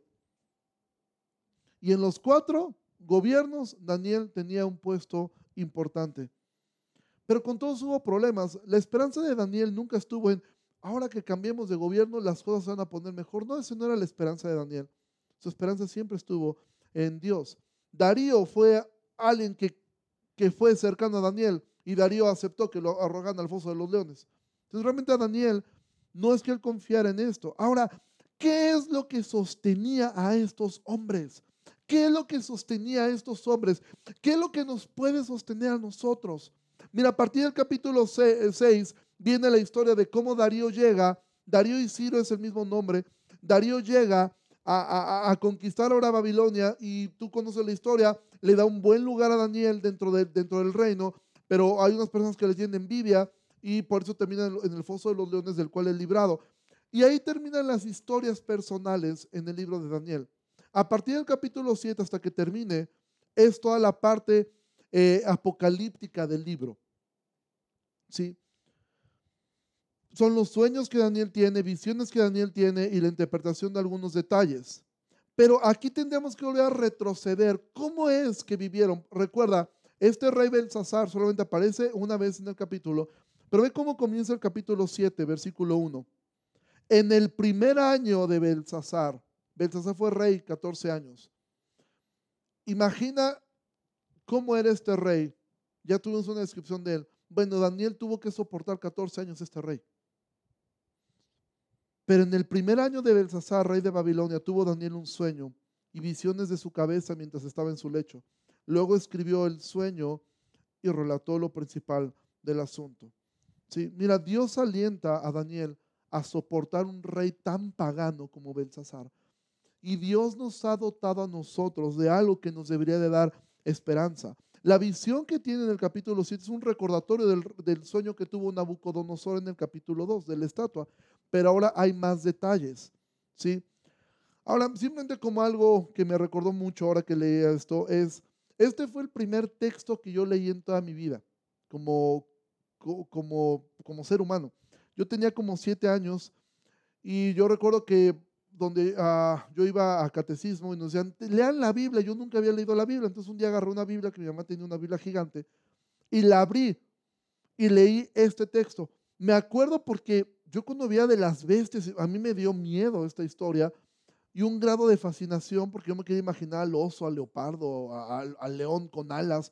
A: Y en los cuatro gobiernos, Daniel tenía un puesto importante. Pero con todos hubo problemas. La esperanza de Daniel nunca estuvo en, ahora que cambiemos de gobierno, las cosas se van a poner mejor. No, esa no era la esperanza de Daniel. Su esperanza siempre estuvo en Dios. Darío fue alguien que, que fue cercano a Daniel y Darío aceptó que lo arrogan al foso de los leones. Entonces realmente a Daniel no es que él confiara en esto. Ahora, ¿qué es lo que sostenía a estos hombres? ¿Qué es lo que sostenía a estos hombres? ¿Qué es lo que nos puede sostener a nosotros? Mira, a partir del capítulo 6 viene la historia de cómo Darío llega, Darío y Ciro es el mismo nombre, Darío llega a, conquistar ahora Babilonia y tú conoces la historia, le da un buen lugar a Daniel dentro, de, dentro del reino, pero hay unas personas que le tienen envidia y por eso termina en el foso de los leones del cual es librado. Y ahí terminan las historias personales en el libro de Daniel. A partir del capítulo 7 hasta que termine, es toda la parte eh, apocalíptica del libro. ¿Sí? Son los sueños que Daniel tiene, visiones que Daniel tiene y la interpretación de algunos detalles. Pero aquí tendríamos que volver a retroceder. ¿Cómo es que vivieron? Recuerda, este rey Belsasar solamente aparece una vez en el capítulo, pero ve cómo comienza el capítulo 7, versículo 1. En el primer año de Belsasar, Belsasar fue rey 14 años. Imagina cómo era este rey. Ya tuvimos una descripción de él. Bueno, Daniel tuvo que soportar 14 años este rey. Pero en el primer año de Belsasar, rey de Babilonia, tuvo Daniel un sueño y visiones de su cabeza mientras estaba en su lecho. Luego escribió el sueño y relató lo principal del asunto. ¿Sí? Mira, Dios alienta a Daniel a soportar un rey tan pagano como Belsasar. Y Dios nos ha dotado a nosotros de algo que nos debería de dar esperanza. La visión que tiene en el capítulo 7 es un recordatorio del, sueño que tuvo Nabucodonosor en el capítulo 2 de la estatua, pero ahora hay más detalles, ¿sí? Ahora, simplemente como algo que me recordó mucho ahora que leía esto, es, este fue el primer texto que yo leí en toda mi vida, como, como, como ser humano. Yo tenía como siete años y yo recuerdo que donde ah, yo iba a catecismo y nos decían, lean la Biblia, yo nunca había leído la Biblia, entonces un día agarré una Biblia, que mi mamá tenía una Biblia gigante, y la abrí y leí este texto. Me acuerdo porque yo cuando veía de las bestias, a mí me dio miedo esta historia y un grado de fascinación porque yo me quería imaginar al oso, al leopardo, al león con alas,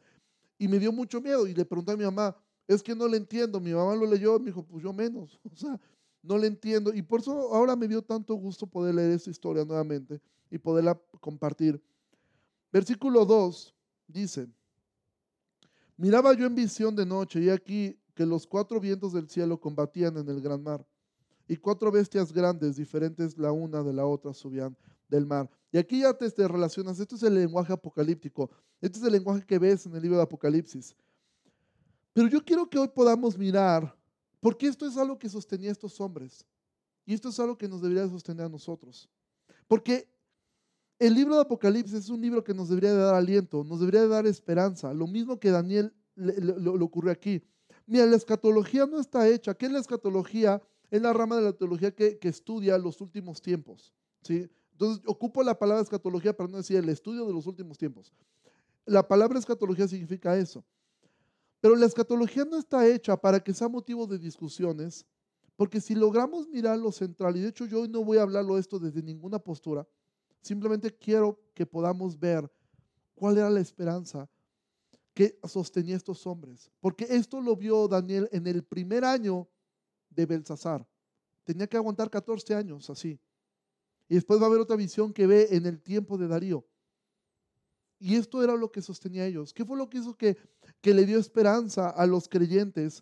A: y me dio mucho miedo y le pregunté a mi mamá, es que no le entiendo, mi mamá lo leyó, me dijo, pues yo menos, (laughs) o sea, no le entiendo. Y por eso ahora me dio tanto gusto poder leer esta historia nuevamente y poderla compartir. Versículo 2 dice, miraba yo en visión de noche y aquí que los cuatro vientos del cielo combatían en el gran mar y cuatro bestias grandes, diferentes la una de la otra, subían del mar. Y aquí ya te, te relacionas, esto es el lenguaje apocalíptico, este es el lenguaje que ves en el libro de Apocalipsis. Pero yo quiero que hoy podamos mirar porque esto es algo que sostenía a estos hombres. Y esto es algo que nos debería sostener a nosotros. Porque el libro de Apocalipsis es un libro que nos debería de dar aliento, nos debería de dar esperanza. Lo mismo que Daniel le, ocurrió aquí. Mira, la escatología no está hecha. ¿Qué es la escatología? Es la rama de la teología que, que estudia los últimos tiempos. ¿sí? Entonces, ocupo la palabra escatología para no decir el estudio de los últimos tiempos. La palabra escatología significa eso. Pero la escatología no está hecha para que sea motivo de discusiones, porque si logramos mirar lo central, y de hecho yo hoy no voy a hablarlo esto desde ninguna postura, simplemente quiero que podamos ver cuál era la esperanza que sostenía estos hombres. Porque esto lo vio Daniel en el primer año de Belsasar. Tenía que aguantar 14 años así. Y después va a haber otra visión que ve en el tiempo de Darío. Y esto era lo que sostenía ellos. ¿Qué fue lo que hizo que, que le dio esperanza a los creyentes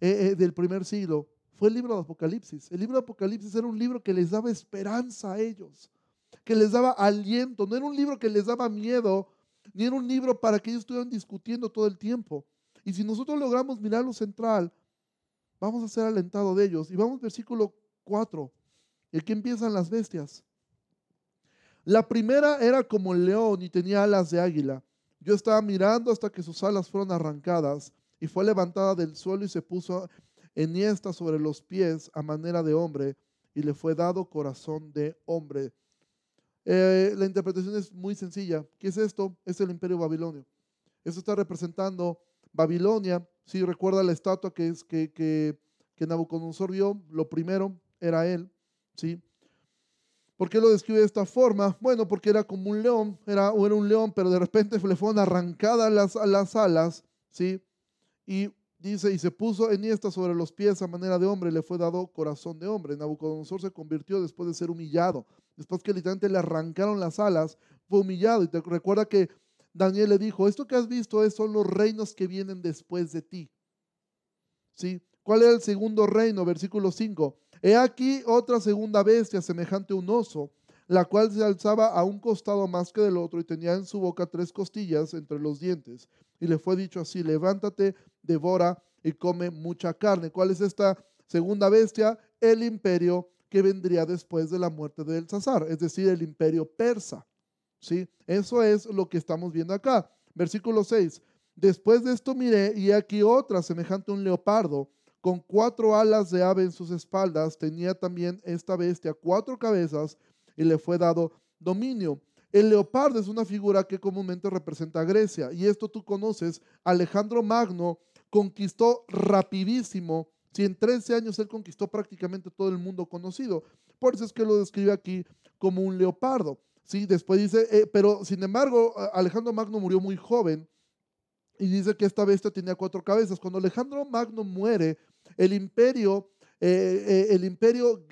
A: eh, eh, del primer siglo? Fue el libro de Apocalipsis. El libro de Apocalipsis era un libro que les daba esperanza a ellos, que les daba aliento. No era un libro que les daba miedo, ni era un libro para que ellos estuvieran discutiendo todo el tiempo. Y si nosotros logramos mirar lo central, vamos a ser alentados de ellos. Y vamos versículo 4, el que empiezan las bestias. La primera era como el león y tenía alas de águila. Yo estaba mirando hasta que sus alas fueron arrancadas y fue levantada del suelo y se puso enhiesta sobre los pies a manera de hombre y le fue dado corazón de hombre. Eh, la interpretación es muy sencilla. ¿Qué es esto? Es el imperio babilonio. Eso está representando Babilonia. Si recuerda la estatua que, es, que, que Nabucodonosor vio, lo primero era él. ¿sí? ¿Por qué lo describe de esta forma? Bueno, porque era como un león, era, era un león, pero de repente le fueron arrancadas las, las alas, ¿sí? Y dice, y se puso en esta sobre los pies a manera de hombre, le fue dado corazón de hombre. Nabucodonosor se convirtió después de ser humillado, después que literalmente le arrancaron las alas, fue humillado. Y te recuerda que Daniel le dijo, esto que has visto son los reinos que vienen después de ti. ¿Sí? ¿Cuál era el segundo reino? Versículo 5. He aquí otra segunda bestia semejante a un oso, la cual se alzaba a un costado más que del otro y tenía en su boca tres costillas entre los dientes. Y le fue dicho así, levántate, devora y come mucha carne. ¿Cuál es esta segunda bestia? El imperio que vendría después de la muerte de Belsasar, es decir, el imperio persa. ¿Sí? Eso es lo que estamos viendo acá. Versículo 6. Después de esto miré y aquí otra semejante a un leopardo con cuatro alas de ave en sus espaldas, tenía también esta bestia cuatro cabezas y le fue dado dominio. El leopardo es una figura que comúnmente representa a Grecia y esto tú conoces. Alejandro Magno conquistó rapidísimo, si en 13 años él conquistó prácticamente todo el mundo conocido. Por eso es que lo describe aquí como un leopardo. Sí, después dice, eh, pero sin embargo, Alejandro Magno murió muy joven y dice que esta bestia tenía cuatro cabezas. Cuando Alejandro Magno muere, el imperio, eh, eh, el imperio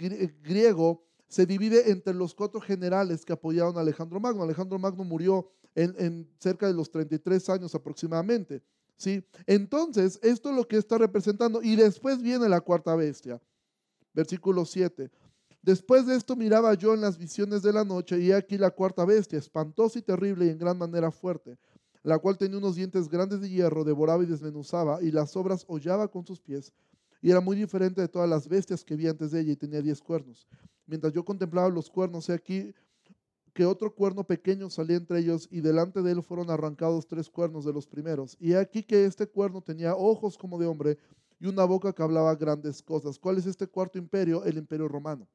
A: griego se divide entre los cuatro generales que apoyaron a Alejandro Magno. Alejandro Magno murió en, cerca de los 33 años aproximadamente. ¿sí? Entonces, esto es lo que está representando. Y después viene la cuarta bestia. Versículo 7. Después de esto miraba yo en las visiones de la noche y aquí la cuarta bestia, espantosa y terrible y en gran manera fuerte, la cual tenía unos dientes grandes de hierro, devoraba y desmenuzaba y las obras hollaba con sus pies y era muy diferente de todas las bestias que vi antes de ella y tenía diez cuernos. Mientras yo contemplaba los cuernos, he aquí que otro cuerno pequeño salía entre ellos y delante de él fueron arrancados tres cuernos de los primeros. Y he aquí que este cuerno tenía ojos como de hombre y una boca que hablaba grandes cosas. ¿Cuál es este cuarto imperio? El imperio romano.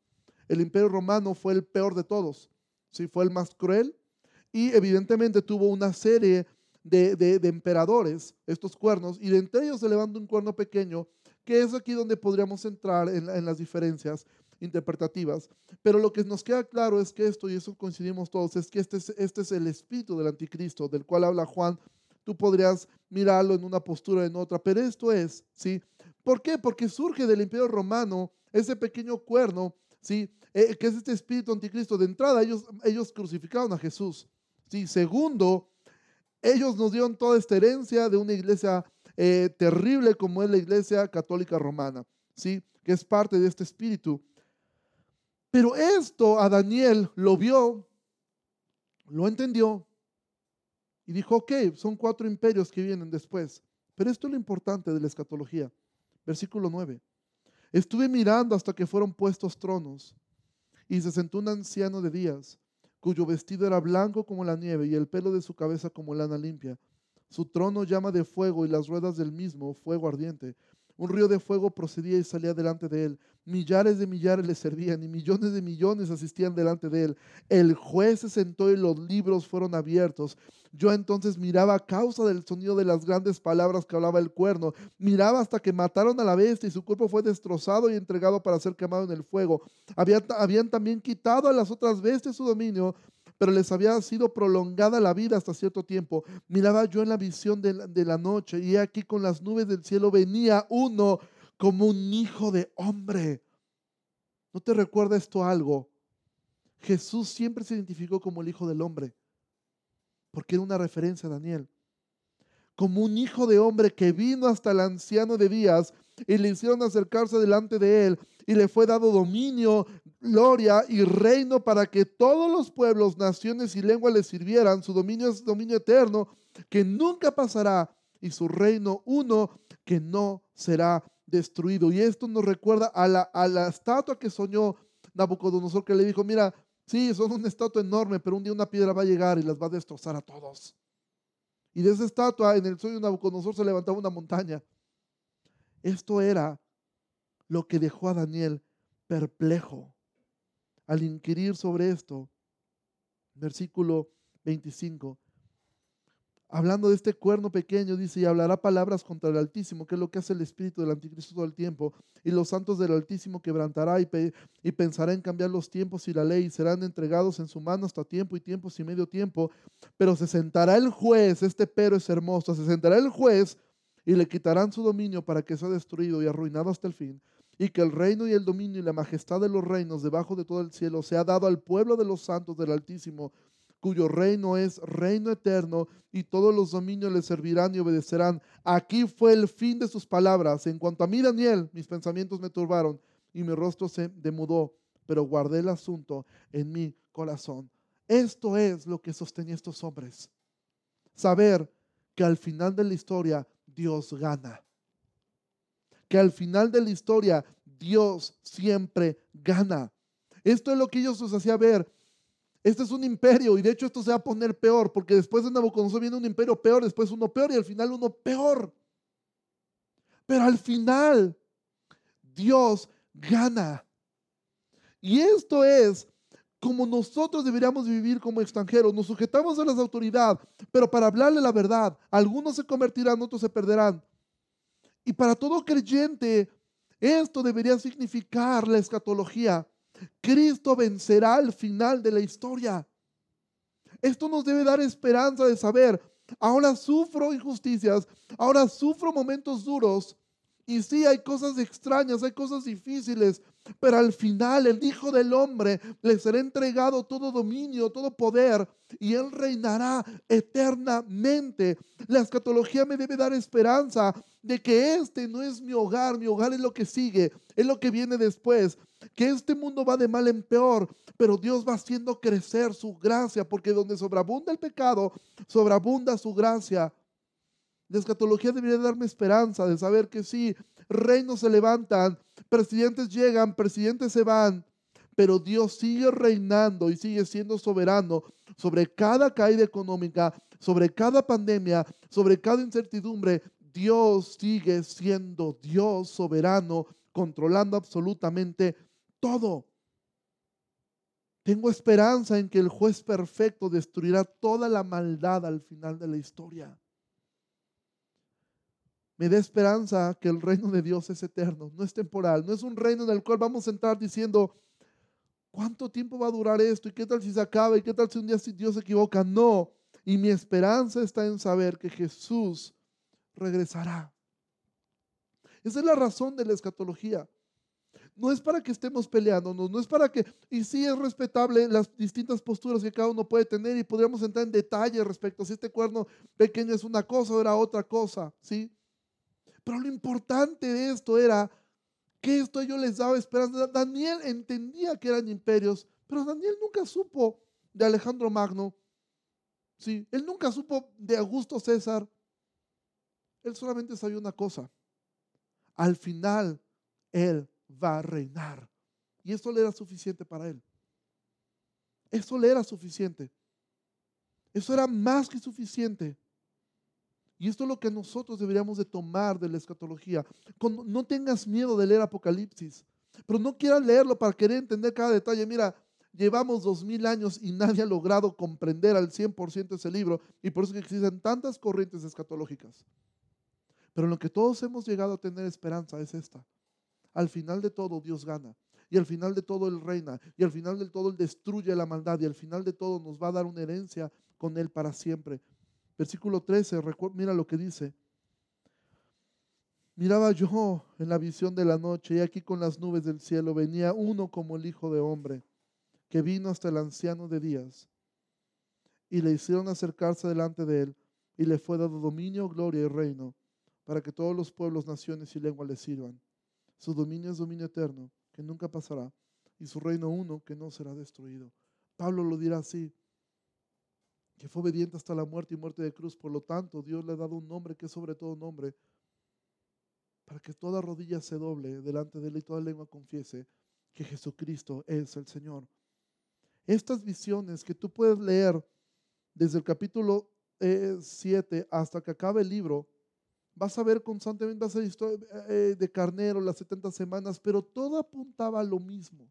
A: El imperio romano fue el peor de todos, ¿sí? fue el más cruel y evidentemente tuvo una serie de, de emperadores, estos cuernos, y de entre ellos se levanta un cuerno pequeño que es aquí donde podríamos entrar en, las diferencias interpretativas. Pero lo que nos queda claro es que esto, y eso coincidimos todos, es que este es, este es el espíritu del anticristo, del cual habla Juan. Tú podrías mirarlo en una postura, en otra, pero esto es, ¿sí? ¿Por qué? Porque surge del imperio romano ese pequeño cuerno, ¿sí? Eh, que es este espíritu anticristo. De entrada, ellos, ellos crucificaron a Jesús, ¿sí? Segundo, ellos nos dieron toda esta herencia de una iglesia eh, terrible como es la iglesia católica romana, ¿sí? que es parte de este espíritu. Pero esto a Daniel lo vio, lo entendió y dijo, ok, son cuatro imperios que vienen después. Pero esto es lo importante de la escatología. Versículo 9. Estuve mirando hasta que fueron puestos tronos y se sentó un anciano de días, cuyo vestido era blanco como la nieve y el pelo de su cabeza como lana limpia su trono llama de fuego y las ruedas del mismo fuego ardiente. Un río de fuego procedía y salía delante de él. Millares de millares le servían y millones de millones asistían delante de él. El juez se sentó y los libros fueron abiertos. Yo entonces miraba a causa del sonido de las grandes palabras que hablaba el cuerno. Miraba hasta que mataron a la bestia y su cuerpo fue destrozado y entregado para ser quemado en el fuego. habían también quitado a las otras bestias su dominio pero les había sido prolongada la vida hasta cierto tiempo. Miraba yo en la visión de la, noche y aquí con las nubes del cielo venía uno como un hijo de hombre. ¿No te recuerda esto algo? Jesús siempre se identificó como el hijo del hombre, porque era una referencia a Daniel. Como un hijo de hombre que vino hasta el anciano de días y le hicieron acercarse delante de él y le fue dado dominio, gloria y reino para que todos los pueblos, naciones y lenguas le sirvieran. Su dominio es dominio eterno que nunca pasará y su reino uno que no será destruido. Y esto nos recuerda a la, a la estatua que soñó Nabucodonosor, que le dijo, mira, sí, son una estatua enorme, pero un día una piedra va a llegar y las va a destrozar a todos. Y de esa estatua, en el sueño de Nabucodonosor se levantaba una montaña. Esto era lo que dejó a Daniel perplejo. Al inquirir sobre esto, versículo 25, hablando de este cuerno pequeño, dice, y hablará palabras contra el Altísimo, que es lo que hace el espíritu del anticristo todo el tiempo, y los santos del Altísimo quebrantará y, y pensará en cambiar los tiempos y la ley, y serán entregados en su mano hasta tiempo y tiempos y medio tiempo, pero se sentará el juez, este pero es hermoso, se sentará el juez y le quitarán su dominio para que sea destruido y arruinado hasta el fin, y que el reino y el dominio y la majestad de los reinos debajo de todo el cielo sea dado al pueblo de los santos del Altísimo, cuyo reino es reino eterno, y todos los dominios le servirán y obedecerán. Aquí fue el fin de sus palabras. En cuanto a mí, Daniel, mis pensamientos me turbaron y mi rostro se demudó, pero guardé el asunto en mi corazón. Esto es lo que sostenía estos hombres. Saber que al final de la historia Dios gana. Que al final de la historia Dios siempre gana. Esto es lo que ellos nos hacía ver. Este es un imperio y de hecho esto se va a poner peor porque después de Nabucodonosor viene un imperio peor, después uno peor y al final uno peor. Pero al final Dios gana. Y esto es como nosotros deberíamos vivir como extranjeros. Nos sujetamos a las autoridades, pero para hablarle la verdad, algunos se convertirán, otros se perderán. Y para todo creyente, esto debería significar la escatología. Cristo vencerá al final de la historia. Esto nos debe dar esperanza de saber, ahora sufro injusticias, ahora sufro momentos duros, y sí, hay cosas extrañas, hay cosas difíciles, pero al final el Hijo del Hombre le será entregado todo dominio, todo poder, y Él reinará eternamente. La escatología me debe dar esperanza de que este no es mi hogar, mi hogar es lo que sigue, es lo que viene después, que este mundo va de mal en peor, pero Dios va haciendo crecer su gracia, porque donde sobreabunda el pecado, sobreabunda su gracia. La escatología debería darme esperanza de saber que sí, reinos se levantan, presidentes llegan, presidentes se van, pero Dios sigue reinando y sigue siendo soberano sobre cada caída económica, sobre cada pandemia, sobre cada incertidumbre. Dios sigue siendo Dios soberano, controlando absolutamente todo. Tengo esperanza en que el juez perfecto destruirá toda la maldad al final de la historia me da esperanza que el reino de Dios es eterno, no es temporal, no es un reino en el cual vamos a entrar diciendo, ¿cuánto tiempo va a durar esto? ¿Y qué tal si se acaba? ¿Y qué tal si un día Dios se equivoca? No, y mi esperanza está en saber que Jesús regresará. Esa es la razón de la escatología. No es para que estemos peleándonos, no es para que, y sí es respetable las distintas posturas que cada uno puede tener y podríamos entrar en detalle respecto a si este cuerno pequeño es una cosa o era otra cosa, ¿sí? Pero lo importante de esto era que esto yo les daba esperanza. Daniel entendía que eran imperios, pero Daniel nunca supo de Alejandro Magno. Sí, él nunca supo de Augusto César. Él solamente sabía una cosa. Al final, él va a reinar. Y eso le era suficiente para él. Eso le era suficiente. Eso era más que suficiente. Y esto es lo que nosotros deberíamos de tomar de la escatología. no tengas miedo de leer Apocalipsis, pero no quieras leerlo para querer entender cada detalle. Mira, llevamos dos mil años y nadie ha logrado comprender al 100% ese libro y por eso existen tantas corrientes escatológicas. Pero lo que todos hemos llegado a tener esperanza es esta. Al final de todo Dios gana. Y al final de todo Él reina. Y al final de todo Él destruye la maldad. Y al final de todo nos va a dar una herencia con Él para siempre. Versículo 13, mira lo que dice. Miraba yo en la visión de la noche y aquí con las nubes del cielo venía uno como el Hijo de Hombre, que vino hasta el anciano de días. Y le hicieron acercarse delante de él y le fue dado dominio, gloria y reino, para que todos los pueblos, naciones y lenguas le sirvan. Su dominio es dominio eterno, que nunca pasará, y su reino uno, que no será destruido. Pablo lo dirá así, que fue obediente hasta la muerte y muerte de cruz. Por lo tanto, Dios le ha dado un nombre que es sobre todo nombre, para que toda rodilla se doble delante de él y toda lengua confiese que Jesucristo es el Señor. Estas visiones que tú puedes leer desde el capítulo 7 eh, hasta que acabe el libro, Vas a ver constantemente, vas a historia eh, de carnero las 70 semanas, pero todo apuntaba a lo mismo,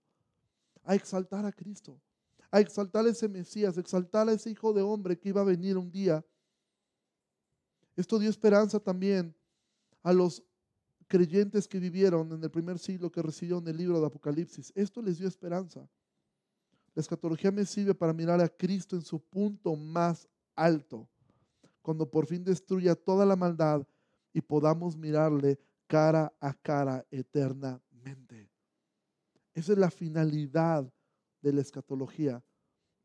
A: a exaltar a Cristo, a exaltar a ese Mesías, a exaltar a ese Hijo de Hombre que iba a venir un día. Esto dio esperanza también a los creyentes que vivieron en el primer siglo que recibieron el libro de Apocalipsis. Esto les dio esperanza. La escatología me sirve para mirar a Cristo en su punto más alto, cuando por fin destruya toda la maldad y podamos mirarle cara a cara eternamente. Esa es la finalidad de la escatología,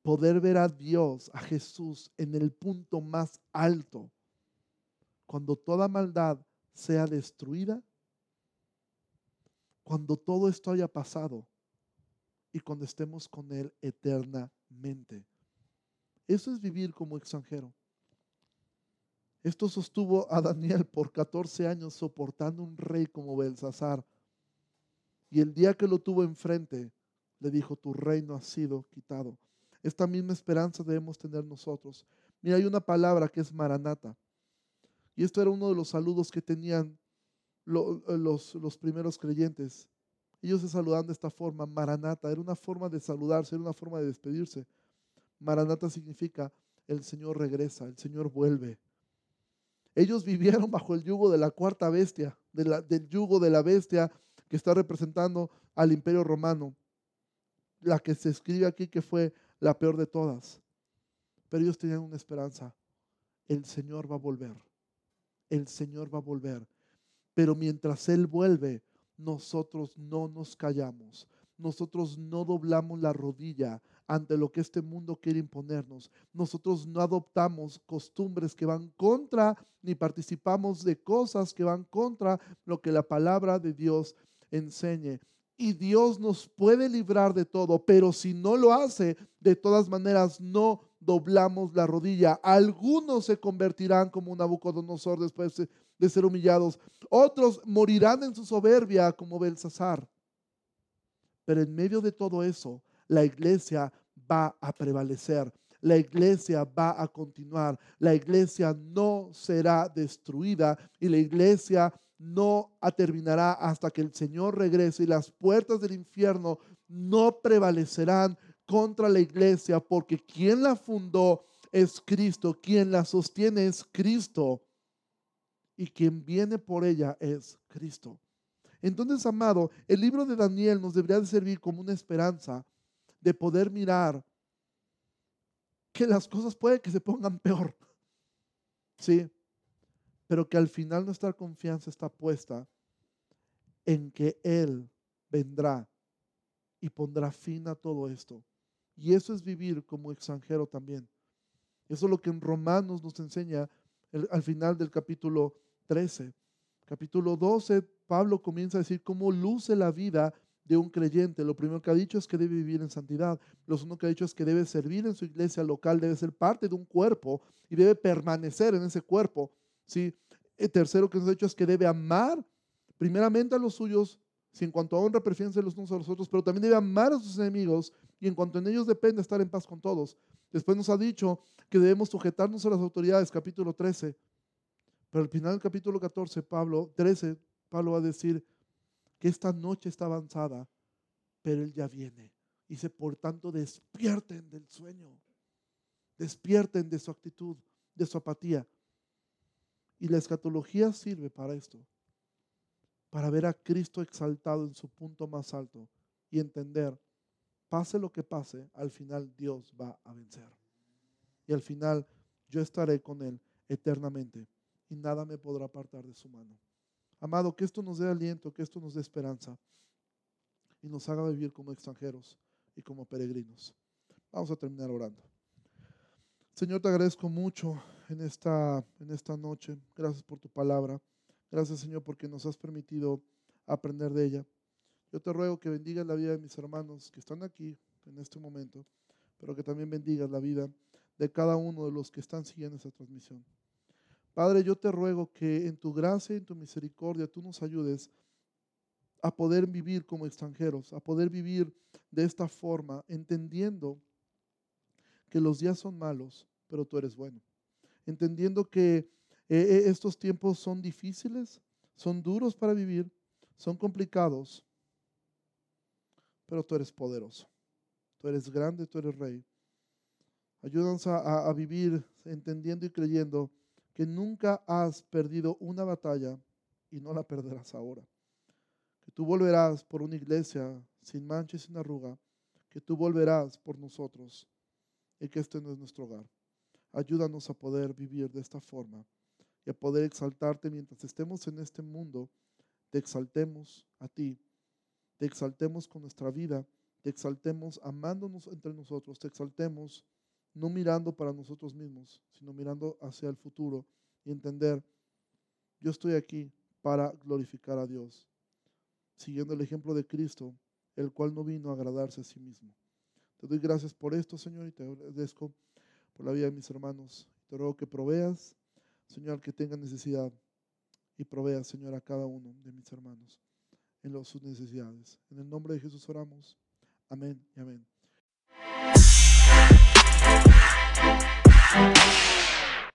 A: poder ver a Dios, a Jesús, en el punto más alto, cuando toda maldad sea destruida cuando todo esto haya pasado y cuando estemos con Él eternamente. Eso es vivir como extranjero. Esto sostuvo a Daniel por 14 años soportando un rey como Belsasar. Y el día que lo tuvo enfrente, le dijo, tu reino ha sido quitado. Esta misma esperanza debemos tener nosotros. Mira, hay una palabra que es maranata. Y esto era uno de los saludos que tenían eh, los, primeros creyentes. Ellos se saludaban de esta forma, Maranata, era una forma de saludarse, era una forma de despedirse. Maranata significa el Señor regresa, el Señor vuelve. Ellos vivieron bajo el yugo de la cuarta bestia, del yugo de la bestia que está representando al imperio romano, la que se escribe aquí que fue la peor de todas. Pero ellos tenían una esperanza, el Señor va a volver, el Señor va a volver. Pero mientras Él vuelve, nosotros no nos callamos. Nosotros no doblamos la rodilla ante lo que este mundo quiere imponernos. Nosotros no adoptamos costumbres que van contra, ni participamos de cosas que van contra lo que la palabra de Dios enseñe. Y Dios nos puede librar de todo, pero si no lo hace, de todas maneras no doblamos la rodilla. Algunos se convertirán como Nabucodonosor después de ser humillados. Otros morirán en su soberbia como Belsasar. Pero en medio de todo eso, la iglesia va a prevalecer. La iglesia va a continuar. La iglesia no será destruida y la iglesia no terminará hasta que el Señor regrese y las puertas del infierno no prevalecerán contra la iglesia porque quien la fundó es Cristo, quien la sostiene es Cristo y quien viene por ella es Cristo. Entonces, amado, el libro de Daniel nos debería de servir como una esperanza de poder mirar que las cosas pueden que se pongan peor. (laughs) Sí, pero que al final nuestra confianza está puesta en que Él vendrá y pondrá fin a todo esto. Y eso es vivir como extranjero también. Eso es lo que en Romanos nos enseña al final del capítulo 13. Capítulo 12, Pablo comienza a decir cómo luce la vida de un creyente. Lo primero que ha dicho es que debe vivir en santidad. Lo segundo que ha dicho es que debe servir en su iglesia local, debe ser parte de un cuerpo y debe permanecer en ese cuerpo. ¿sí? El tercero que nos ha dicho es que debe amar primeramente a los suyos, si en cuanto a honra prefieren los unos a los otros, pero también debe amar a sus enemigos y en cuanto en ellos depende estar en paz con todos. Después nos ha dicho que debemos sujetarnos a las autoridades, capítulo 13. Pero al final del capítulo 14, Pablo, 13, Pablo va a decir que esta noche está avanzada, pero Él ya viene. Dice, por tanto, despierten del sueño, despierten de su actitud, de su apatía. Y la escatología sirve para esto, para ver a Cristo exaltado en su punto más alto y entender, pase lo que pase, al final Dios va a vencer. Y al final yo estaré con Él eternamente y nada me podrá apartar de su mano. Amado, que esto nos dé aliento, que esto nos dé esperanza y nos haga vivir como extranjeros y como peregrinos. Vamos a terminar orando. Señor, te agradezco mucho en esta, en esta noche. Gracias por tu palabra. Gracias, Señor, porque nos has permitido aprender de ella. Yo te ruego que bendigas la vida de mis hermanos que están aquí en este momento, pero que también bendigas la vida de cada uno de los que están siguiendo esta transmisión. Padre, yo te ruego que en tu gracia y en tu misericordia tú nos ayudes a poder vivir como extranjeros, a poder vivir de esta forma, entendiendo que los días son malos, pero tú eres bueno. Entendiendo que Eh, eh, estos tiempos son difíciles, son duros para vivir, son complicados, pero tú eres poderoso. Tú eres grande, tú eres rey. Ayúdanos a, a, vivir entendiendo y creyendo que nunca has perdido una batalla y no la perderás ahora. Que tú volverás por una iglesia sin mancha y sin arruga. Que tú volverás por nosotros y que este no es nuestro hogar. Ayúdanos a poder vivir de esta forma y a poder exaltarte mientras estemos en este mundo. Te exaltemos a ti, te exaltemos con nuestra vida, te exaltemos amándonos entre nosotros, te exaltemos no mirando para nosotros mismos, sino mirando hacia el futuro y entender, yo estoy aquí para glorificar a Dios, siguiendo el ejemplo de Cristo, el cual no vino a agradarse a sí mismo. Te doy gracias por esto, Señor, y te agradezco por la vida de mis hermanos. Te ruego que proveas, Señor, que tenga necesidad y proveas, Señor, a cada uno de mis hermanos en sus necesidades. En el nombre de Jesús oramos. Amén y amén.